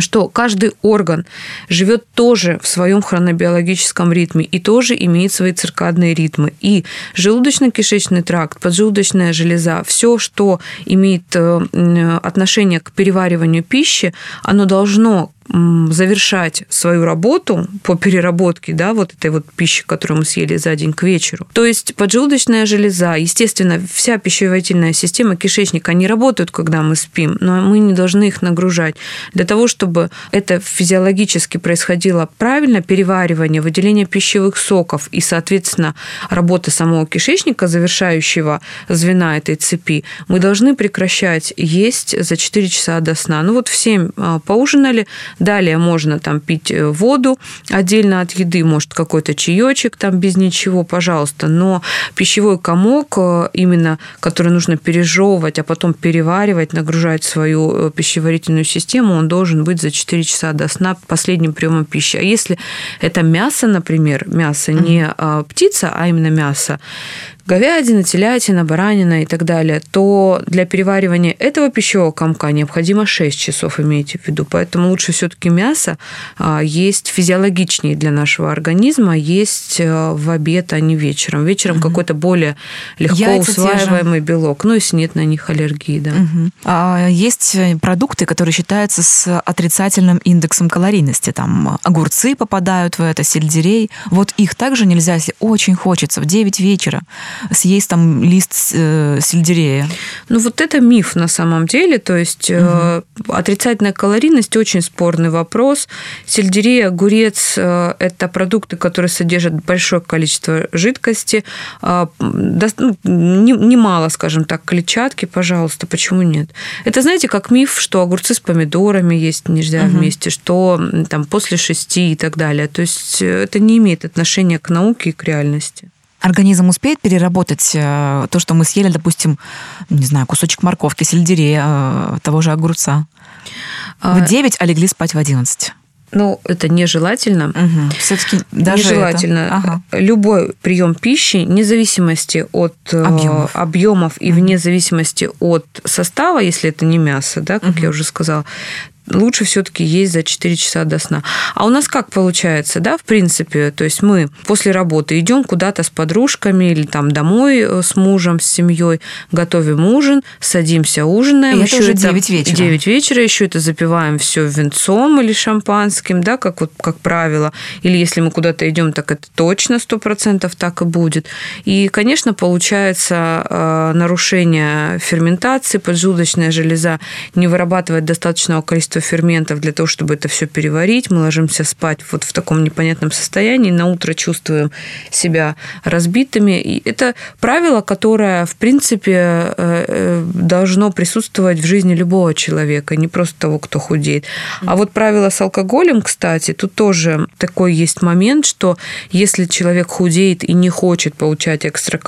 C: что каждый орган живет тоже в своем хронобиологическом ритме и тоже имеет свои циркадные ритмы. И желудочно-кишечный тракт, поджелудочная железа, все, что имеет э, м, отношение к перевариванию пищи, оно должно завершать свою работу по переработке да, вот этой вот пищи, которую мы съели за день к вечеру. То есть поджелудочная железа, естественно, вся пищеварительная система кишечника, они работают, когда мы спим, но мы не должны их нагружать. Для того, чтобы это физиологически происходило правильно, переваривание, выделение пищевых соков и, соответственно, работа самого кишечника, завершающего звена этой цепи, мы должны прекращать есть за 4 часа до сна. Ну вот в 7 а, поужинали, Далее можно там пить э, воду отдельно от еды, может какой-то чаечек там без ничего, пожалуйста. Но пищевой комок, э, именно который нужно пережевывать, а потом переваривать, нагружать свою э, пищеварительную систему, он должен быть за 4 часа до сна последним приемом пищи. А если это мясо, например, мясо не а, птица, а именно мясо, говядина, телятина, баранина и так далее, то для переваривания этого пищевого комка необходимо 6 часов, имейте в виду. Поэтому лучше все-таки мясо а, есть физиологичнее для нашего организма, есть а, в обед, а не вечером. Вечером какой-то более легко
B: Яйца
C: усваиваемый белок, ну, если нет на них аллергии, да.
B: Мгм. А есть э, продукты, которые считаются с отрицательным индексом калорийности. Там огурцы попадают в это, сельдерей. Вот их также нельзя, если очень хочется, в 9 вечера съесть там лист э, сельдерея.
C: Ну, вот это миф на самом деле. То есть э, отрицательная калорийность очень спорный вопрос. Сельдерей, огурец э, – это продукты, которые содержат большое количество жидкости, дос- ну, не- немало, скажем так, клетчатки, пожалуйста, почему нет? Это, знаете, как миф, что огурцы с помидорами есть нельзя вместе, что там после шести и так далее. То есть это не имеет отношения к науке и к реальности.
B: Организм успеет переработать э, то, что мы съели, допустим, не знаю, кусочек морковки, сельдерея, э, того же огурца. В 9, а легли спать в 11.
C: Ну, это нежелательно.
B: Угу. Все-таки даже
C: нежелательно.
B: это- Ага.
C: Любой прием пищи, вне зависимости от э,
B: Объемов.
C: объемов и вне зависимости от состава, если это не мясо, да, как я уже сказала, лучше все-таки есть за 4 часа до сна. А у нас как получается, да, в принципе, то есть мы после работы идем куда-то с подружками или там домой э, с мужем, с семьей, готовим ужин, садимся, ужинаем.
B: И это
C: Ещё
B: уже 9 вечера.
C: 9 вечера, еще это запиваем все венцом или шампанским, да, как вот как правило. Или если мы куда-то идем, так это точно сто процентов так и будет. И, конечно, получается э, нарушение ферментации, поджелудочная железа не вырабатывает достаточного количества ферментов для того, чтобы это все переварить. Мы ложимся спать вот в таком непонятном состоянии, на утро чувствуем себя разбитыми. И это правило, которое, в принципе, э, э, должно присутствовать в жизни любого человека, не просто того, кто худеет. А вот правило с алкоголем, кстати, тут тоже такой есть момент, что если человек худеет и не хочет получать экстра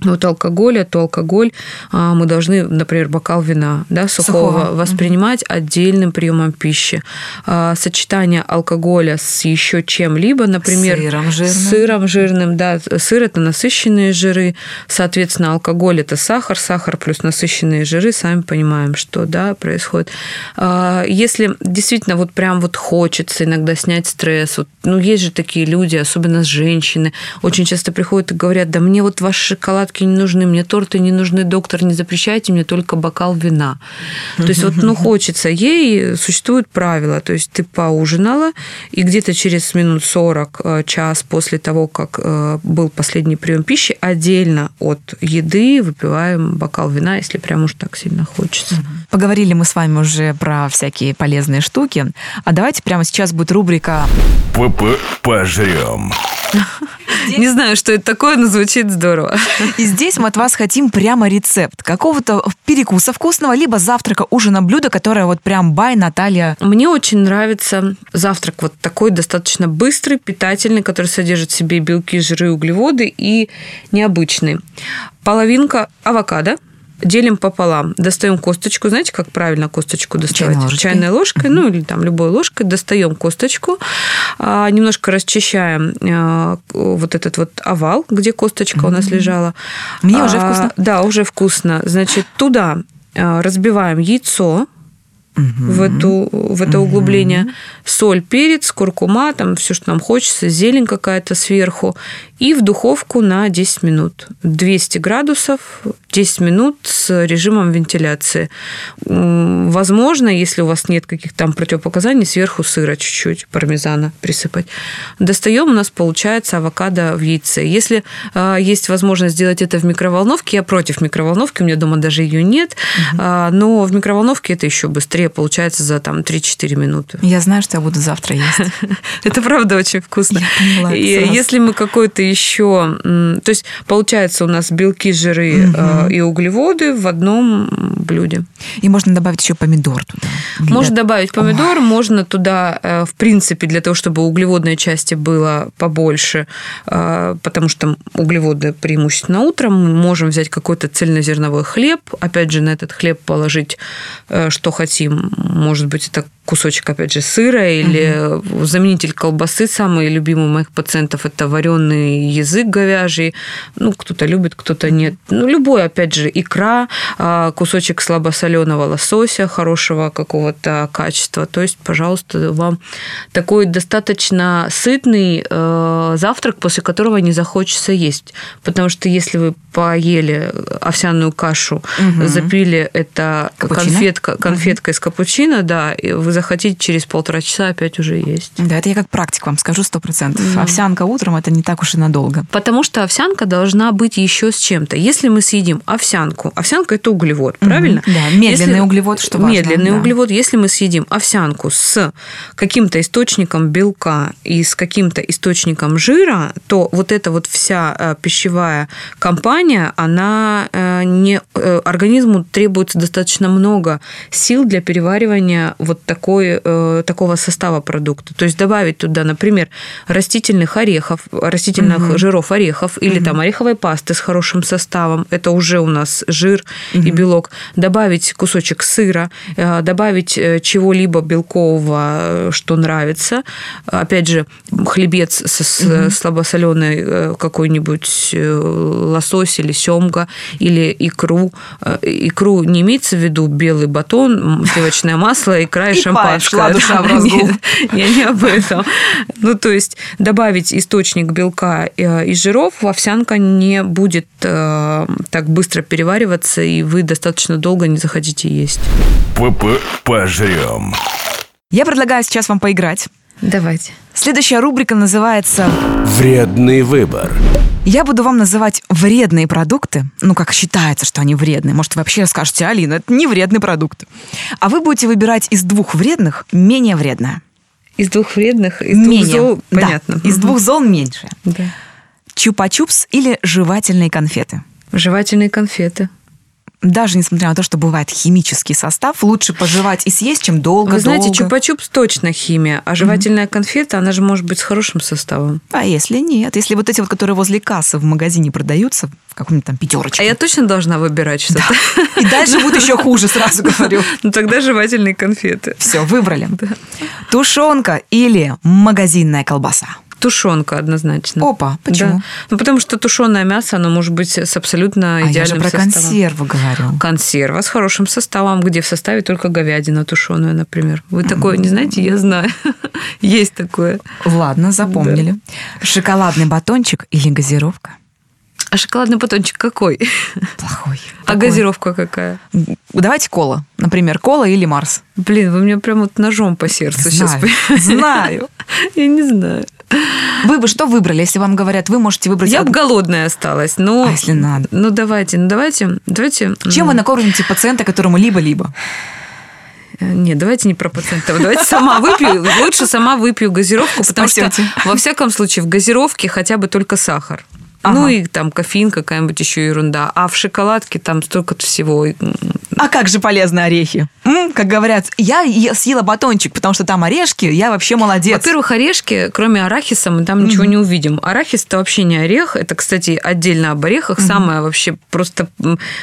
C: калории от алкоголя, то алкоголь а, мы должны, например, бокал вина да, сухого,
B: Сухого.
C: воспринимать отдельным приемом пищи. А, Сочетание алкоголя с еще чем-либо, например,
B: Сыром жирным.
C: сыром жирным, да, сыр это насыщенные жиры, соответственно, алкоголь это сахар, сахар плюс насыщенные жиры, сами понимаем, что да, происходит. А, Если действительно вот прям вот хочется иногда снять стресс, вот, ну есть же такие люди, особенно женщины, очень часто приходят и говорят, да мне вот ваши шоколадки не нужны, мне торты не нужны, доктор, не запрещайте мне только бокал вина. То есть вот, ну, хочется ей, существует правило, то есть ты поужинала, и где-то через минут 40, э, час после того, как э, был последний прием пищи, отдельно от еды выпиваем бокал вина, если прям уж так сильно хочется.
B: Поговорили мы с вами уже про всякие полезные штуки. А давайте прямо сейчас будет рубрика
A: ПП пожрем. *laughs*
C: Не знаю, что это такое, но звучит здорово.
B: И здесь мы от вас хотим прямо рецепт какого-то перекуса вкусного, либо завтрака, ужина, блюда, которое вот прям бай Наталья.
C: Мне очень нравится завтрак вот такой достаточно быстрый, питательный, который содержит в себе белки, жиры, углеводы и необычный. Половинка авокадо, делим пополам, достаем косточку. Знаете, как правильно косточку доставать?
B: Чайной ложечкой.
C: Чайной ложкой, ну или там любой ложкой. Достаем косточку, а, немножко расчищаем а, вот этот вот овал, где косточка у нас лежала.
B: Мне уже
C: А,
B: вкусно.
C: Да, уже вкусно. Значит, туда а, разбиваем яйцо, в, эту, в это углубление. Соль, перец, куркума, там все, что нам хочется, зелень какая-то сверху. И в духовку на 10 минут. 200 градусов, 10 минут с режимом вентиляции. Возможно, если у вас нет каких-то там противопоказаний, сверху сыра чуть-чуть, пармезана присыпать. Достаем, у нас получается авокадо в яйце. Если а, есть возможность сделать это в микроволновке, я против микроволновки, у меня дома даже ее нет, А, но в микроволновке это еще быстрее получается за там 3-4 минуты.
B: Я знаю, что я буду завтра есть. *laughs*
C: Это правда очень вкусно. Если мы какой-то еще... То есть получается у нас белки, жиры э, и углеводы в одном блюде.
B: И можно добавить еще помидор туда. Для-
C: Можно добавить помидор, можно туда, э, в принципе, для того, чтобы углеводной части было побольше, э, потому что углеводы преимущественно утром, мы можем взять какой-то цельнозерновой хлеб, опять же, на этот хлеб положить, что хотим. Может быть, это кусочек, опять же, сыра или заменитель колбасы. Самый любимый у моих пациентов – это вареный язык говяжий. Ну, кто-то любит, кто-то нет. Ну, любой, опять же, икра, а, кусочек слабосоленого лосося хорошего какого-то качества. То есть, пожалуйста, вам такой достаточно сытный э, завтрак, после которого не захочется есть. Потому что если вы поели овсяную кашу,
B: Мгм.
C: запили это
B: Капучино?
C: конфетка, конфеткой с капучино, да, вы захотите через полтора часа опять уже есть.
B: Да, это я как практик вам скажу сто процентов.
C: Мгм.
B: Овсянка утром это не так уж и надолго.
C: Потому что овсянка должна быть еще с чем-то. Если мы съедим овсянку, овсянка это углевод, правильно?
B: Мгм. Да, медленный
C: Если-
B: углевод, что важно.
C: Медленный
B: да.
C: углевод. Если мы съедим овсянку с каким-то источником белка и с каким-то источником жира, то вот эта вот вся э, пищевая компания, она э, не э, организму требуется достаточно много сил для переваривания вот такой такой, э, такого состава продукта. То есть добавить туда, например, растительных орехов, растительных угу. жиров орехов или угу. там ореховой пасты с хорошим составом. Это уже у нас жир угу. и белок. Добавить кусочек сыра, э, добавить э, чего-либо белкового, что нравится. Опять же, хлебец с угу. слабосоленой какой-нибудь лосось или семга или икру. Икру не имеется в виду белый батон, сливочное масло, икра и, и шампанское.
B: душа в
C: Нет, я не об этом. Ну, то есть добавить источник белка э, из жиров, овсянка не будет э, так быстро перевариваться, и вы достаточно долго не захотите есть.
A: ПП пожрем.
B: Я предлагаю сейчас вам поиграть.
C: Давайте.
B: Следующая рубрика называется
A: «Вредный выбор».
B: Я буду вам называть вредные продукты, ну, как считается, что они вредные. Может, вы вообще скажете, Алина, это не вредный продукт. А вы будете выбирать из двух вредных менее вредное.
C: Из двух вредных? Из
B: менее.
C: двух зол? Понятно.
B: Да, из двух зол меньше.
C: Да.
B: Чупа-чупс или жевательные конфеты?
C: Жевательные конфеты
B: даже несмотря на то, что бывает химический состав, лучше пожевать и съесть, чем долго
C: Вы знаете, чупа-чупс точно химия, а жевательная mm-hmm. конфета, она же может быть с хорошим составом.
B: А если нет? Если вот эти вот, которые возле кассы в магазине продаются, в каком-нибудь там пятерочке.
C: А я точно должна выбирать что-то.
B: Да. И дальше будет еще *laughs* хуже, сразу говорю.
C: Ну тогда жевательные конфеты.
B: Все, выбрали. Тушенка или магазинная колбаса?
C: Тушенка однозначно.
B: Опа, почему? Да.
C: Ну, потому что тушеное мясо, оно может быть с абсолютно идеальным
B: а я же про
C: составом.
B: консервы говорю.
C: Консерва с хорошим составом, где в составе только говядина тушеная, например. Вы такое не знаете? Я знаю. *laughs* Есть такое.
B: Ладно, запомнили. Да. Шоколадный батончик или газировка?
C: А шоколадный батончик какой?
B: Плохой.
C: А Такой. газировка какая?
B: Давайте кола. Например, кола или Марс.
C: Блин, вы мне прям вот ножом по сердцу
B: знаю,
C: сейчас.
B: Знаю. *laughs*
C: Я не знаю.
B: Вы бы что выбрали, если вам говорят, вы можете выбрать...
C: Я бы голодная осталась, но...
B: А если надо?
C: Ну, давайте, ну, давайте, давайте...
B: Чем вы накормите пациента, которому либо-либо?
C: Нет, давайте не про пациентов. Давайте сама выпью. Лучше сама выпью газировку, потому Спасете. что, во всяком случае, в газировке хотя бы только сахар. Ага. Ну и там кофеин, какая-нибудь еще ерунда. А в шоколадке там столько всего.
B: А как же полезные орехи? М, как говорят, я съела батончик, потому что там орешки, я вообще молодец.
C: Во-первых, орешки, кроме арахиса, мы там ничего mm-hmm. не увидим. Арахис это вообще не орех. Это, кстати, отдельно об орехах. Mm-hmm. Самое вообще просто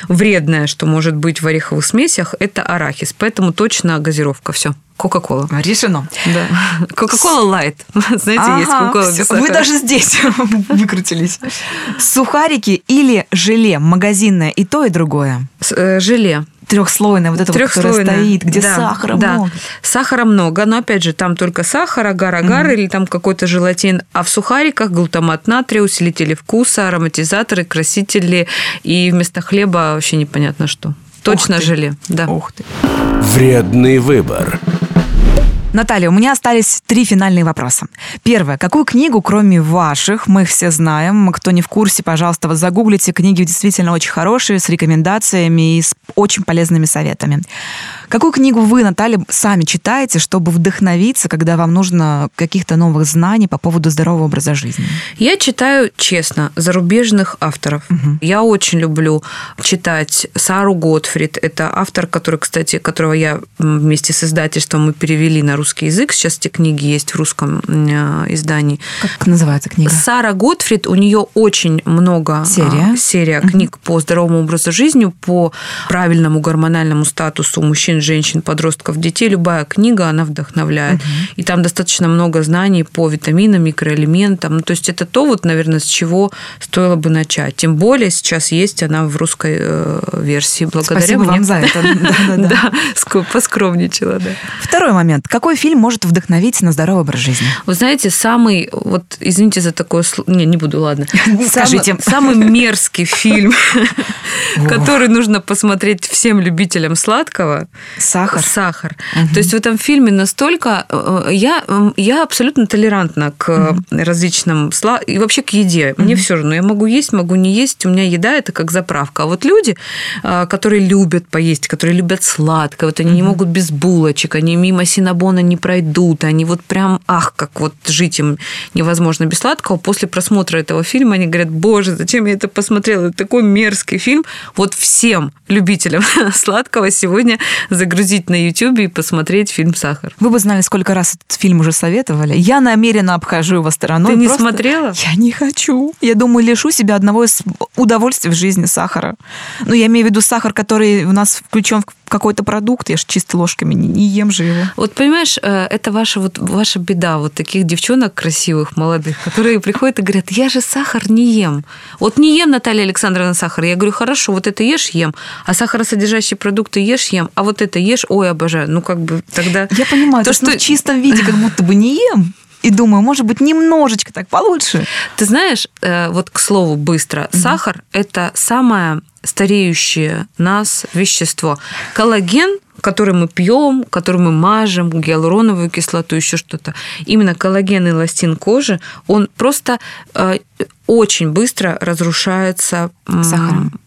C: вредное, что может быть в ореховых смесях, это арахис. Поэтому точно газировка. Все. Кока-кола.
B: Решено.
C: Да. Кока-кола лайт. *laughs* Знаете, ага, есть кока-кола без сахара.
B: Вы даже здесь *laughs* выкрутились. Сухарики или желе магазинное и то, и другое?
C: Э, желе
B: трехслойное, вот это вот, которое стоит, где да, сахара да. много.
C: Сахара много, но опять же, там только сахар, агар-агар mm или там какой-то желатин. А в сухариках глутамат натрия, усилители вкуса, ароматизаторы, красители и вместо хлеба вообще непонятно что. Точно желе, да.
B: Ух ты.
A: Вредный выбор.
B: Наталья, у меня остались три финальные вопроса. Первое. Какую книгу, кроме ваших, мы их все знаем, кто не в курсе, пожалуйста, вот загуглите. Книги действительно очень хорошие, с рекомендациями и с очень полезными советами. Какую книгу вы, Наталья, сами читаете, чтобы вдохновиться, когда вам нужно каких-то новых знаний по поводу здорового образа жизни?
C: Я читаю, честно, зарубежных авторов. Угу. Я очень люблю читать Сару Готфрид. Это автор, который, кстати, которого я вместе с издательством мы перевели на русский язык. Сейчас эти книги есть в русском э, издании.
B: Как называется книга?
C: Сара Готфрид. У нее очень много
B: а, серия,
C: серия книг по здоровому образу жизни, по правильному гормональному статусу мужчин, женщин, подростков, детей, любая книга, она вдохновляет. Угу. И там достаточно много знаний по витаминам, микроэлементам. Ну, то есть это то, вот, наверное, с чего стоило бы начать. Тем более сейчас есть она в русской э, версии. Благодаря
B: Спасибо
C: мне.
B: вам за это. *laughs*
C: Да, поскромничала.
B: Второй момент. Какой фильм может вдохновить на здоровый образ жизни?
C: Вы знаете, самый, вот извините за такое слово, не, не буду, ладно. *laughs*
B: Скажите.
C: Самый мерзкий фильм, который нужно посмотреть всем любителям сладкого,
B: Сахар.
C: Сахар. То есть в этом фильме настолько... Э, я, я абсолютно толерантна к различным... И вообще к еде. Мне все равно. Я могу есть, могу не есть. У меня еда – это как заправка. А вот люди, э, которые любят поесть, которые любят сладкое, вот они не могут без булочек, они мимо синабона не пройдут, они вот прям, ах, как вот жить им невозможно без сладкого. После просмотра этого фильма они говорят, боже, зачем я это посмотрела? Это такой мерзкий фильм. Вот всем любителям *laughs* сладкого сегодня загрузить на YouTube и посмотреть фильм «Сахар».
B: Вы бы знали, сколько раз этот фильм уже советовали. Я намеренно обхожу его стороной.
C: Ты не
B: Просто
C: смотрела?
B: Я не хочу. Я думаю, лишу себя одного из удовольствий в жизни сахара. Ну, я имею в виду сахар, который у нас включен в какой-то продукт. Я же чисто ложками не, не ем же его.
C: Вот понимаешь, э, это ваша, вот, ваша беда, вот таких девчонок красивых, молодых, которые приходят и говорят, я же сахар не ем. Вот не ем, Наталья Александровна, сахар. Я говорю, хорошо, вот это ешь, ем, а сахаросодержащие продукты ешь, ем, а вот это ешь, ой, обожаю. Ну, как бы тогда...
B: Я понимаю,
C: То,
B: то, что
C: что-
B: в чистом виде как будто бы не ем. И думаю, может быть, немножечко так получше.
C: Ты знаешь, э, вот к слову быстро, сахар – это самое стареющее нас вещество. Коллаген который мы пьем, который мы мажем, гиалуроновую кислоту, еще что-то. Именно коллаген и эластин кожи, он просто э, очень быстро разрушается м,
B: Сахаром.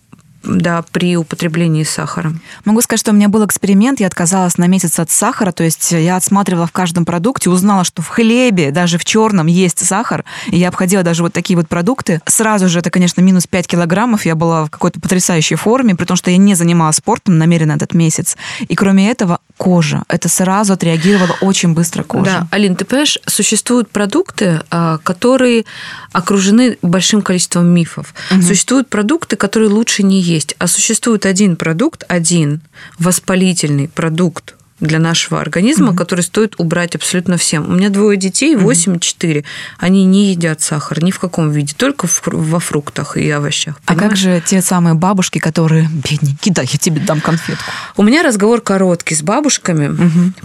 C: Да, при употреблении сахара.
B: Могу сказать, что у меня был эксперимент, я отказалась на месяц от сахара, то есть я отсматривала в каждом продукте, узнала, что в хлебе, даже в черном, есть сахар, и я обходила даже вот такие вот продукты. Сразу же это, конечно, минус 5 килограммов, я была в какой-то потрясающей форме, при том, что я не занималась спортом намеренно этот месяц. И кроме этого, кожа. Это сразу отреагировала очень быстро кожа.
C: Да, Алин, ты понимаешь, существуют продукты, а, которые окружены большим количеством мифов. Существуют продукты, которые лучше не есть. А существует один продукт, один воспалительный продукт для нашего организма, который стоит убрать абсолютно всем. У меня двое детей, 8 и 4. Они не едят сахар ни в каком виде, только в во фруктах и овощах.
B: А как
C: понимаешь?
B: же те самые бабушки, которые, бедненькие, дай, я тебе дам конфетку.
C: У меня разговор короткий с бабушками,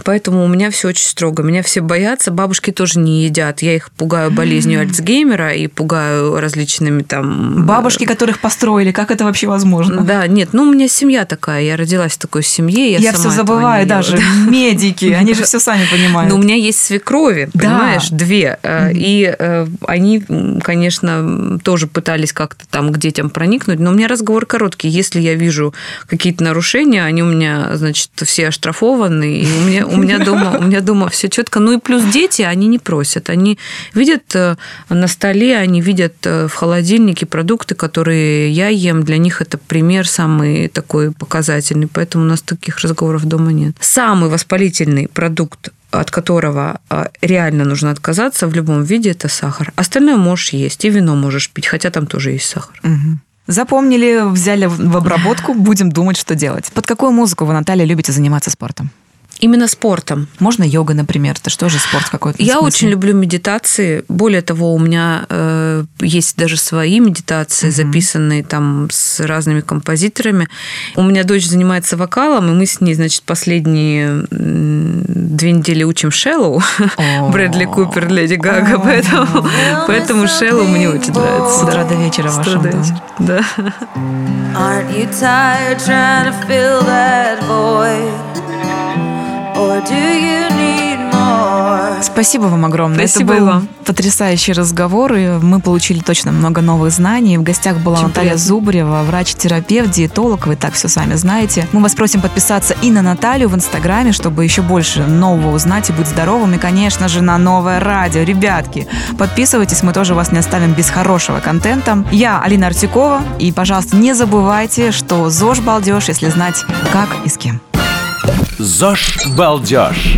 C: поэтому у меня все очень строго. Меня все боятся, бабушки тоже не едят. Я их пугаю болезнью Альцгеймера и пугаю различными там...
B: Бабушки, которых построили, как это вообще возможно?
C: Да, нет, ну у меня семья такая, я родилась в такой семье, я,
B: Я, все забываю даже. *laughs* Медики, они же все сами понимают.
C: Но у меня есть свекрови, понимаешь, две. Э, И э, они, конечно, тоже пытались как-то там к детям проникнуть. Но у меня разговор короткий. Если я вижу какие-то нарушения, они у меня, значит, все оштрафованы. И у меня, у меня дома, у меня дома все четко. Ну и плюс дети, они не просят. Они видят э, на столе, они видят в холодильнике продукты, которые я ем. Для них это пример самый такой показательный. Поэтому у нас таких разговоров дома нет. Самый воспалительный продукт от которого а, реально нужно отказаться в любом виде, это сахар. Остальное можешь есть, и вино можешь пить, хотя там тоже есть сахар.
B: Мгм. Запомнили, взяли в обработку, будем думать, что делать. Под какую музыку вы, Наталья, любите заниматься спортом?
C: Именно спортом.
B: Можно йога, например, это что же спорт какой-то?
C: Я очень люблю медитации. Более того, у меня э, есть даже свои медитации, записанные там с разными композиторами. У меня дочь занимается вокалом, и мы с ней, значит, последние две недели учим Шеллоу. *laughs* Брэдли Купер, Леди Гага. Поэтому, поэтому Шеллоу мне очень нравится.
B: С утра до вечера в
C: С утра
B: вашем
C: до
B: доме.
C: вечера, Да.
D: Aren't you tired trying to fill that void?
B: Спасибо вам огромное.
C: Спасибо
B: Это был потрясающий разговор, и мы получили точно много новых знаний. В гостях была
C: Очень
B: Наталья
C: приятно.
B: Зубарева, врач-терапевт, диетолог, вы так все сами знаете. Мы вас просим подписаться и на Наталью в Инстаграме, чтобы еще больше нового узнать и быть здоровым, и, конечно же, на новое радио. Ребятки, подписывайтесь, мы тоже вас не оставим без хорошего контента. Я Алина Артюкова, и, пожалуйста, не забывайте, что ЗОЖ балдеж, если знать, как и с кем.
A: ЗОЖ балдеж.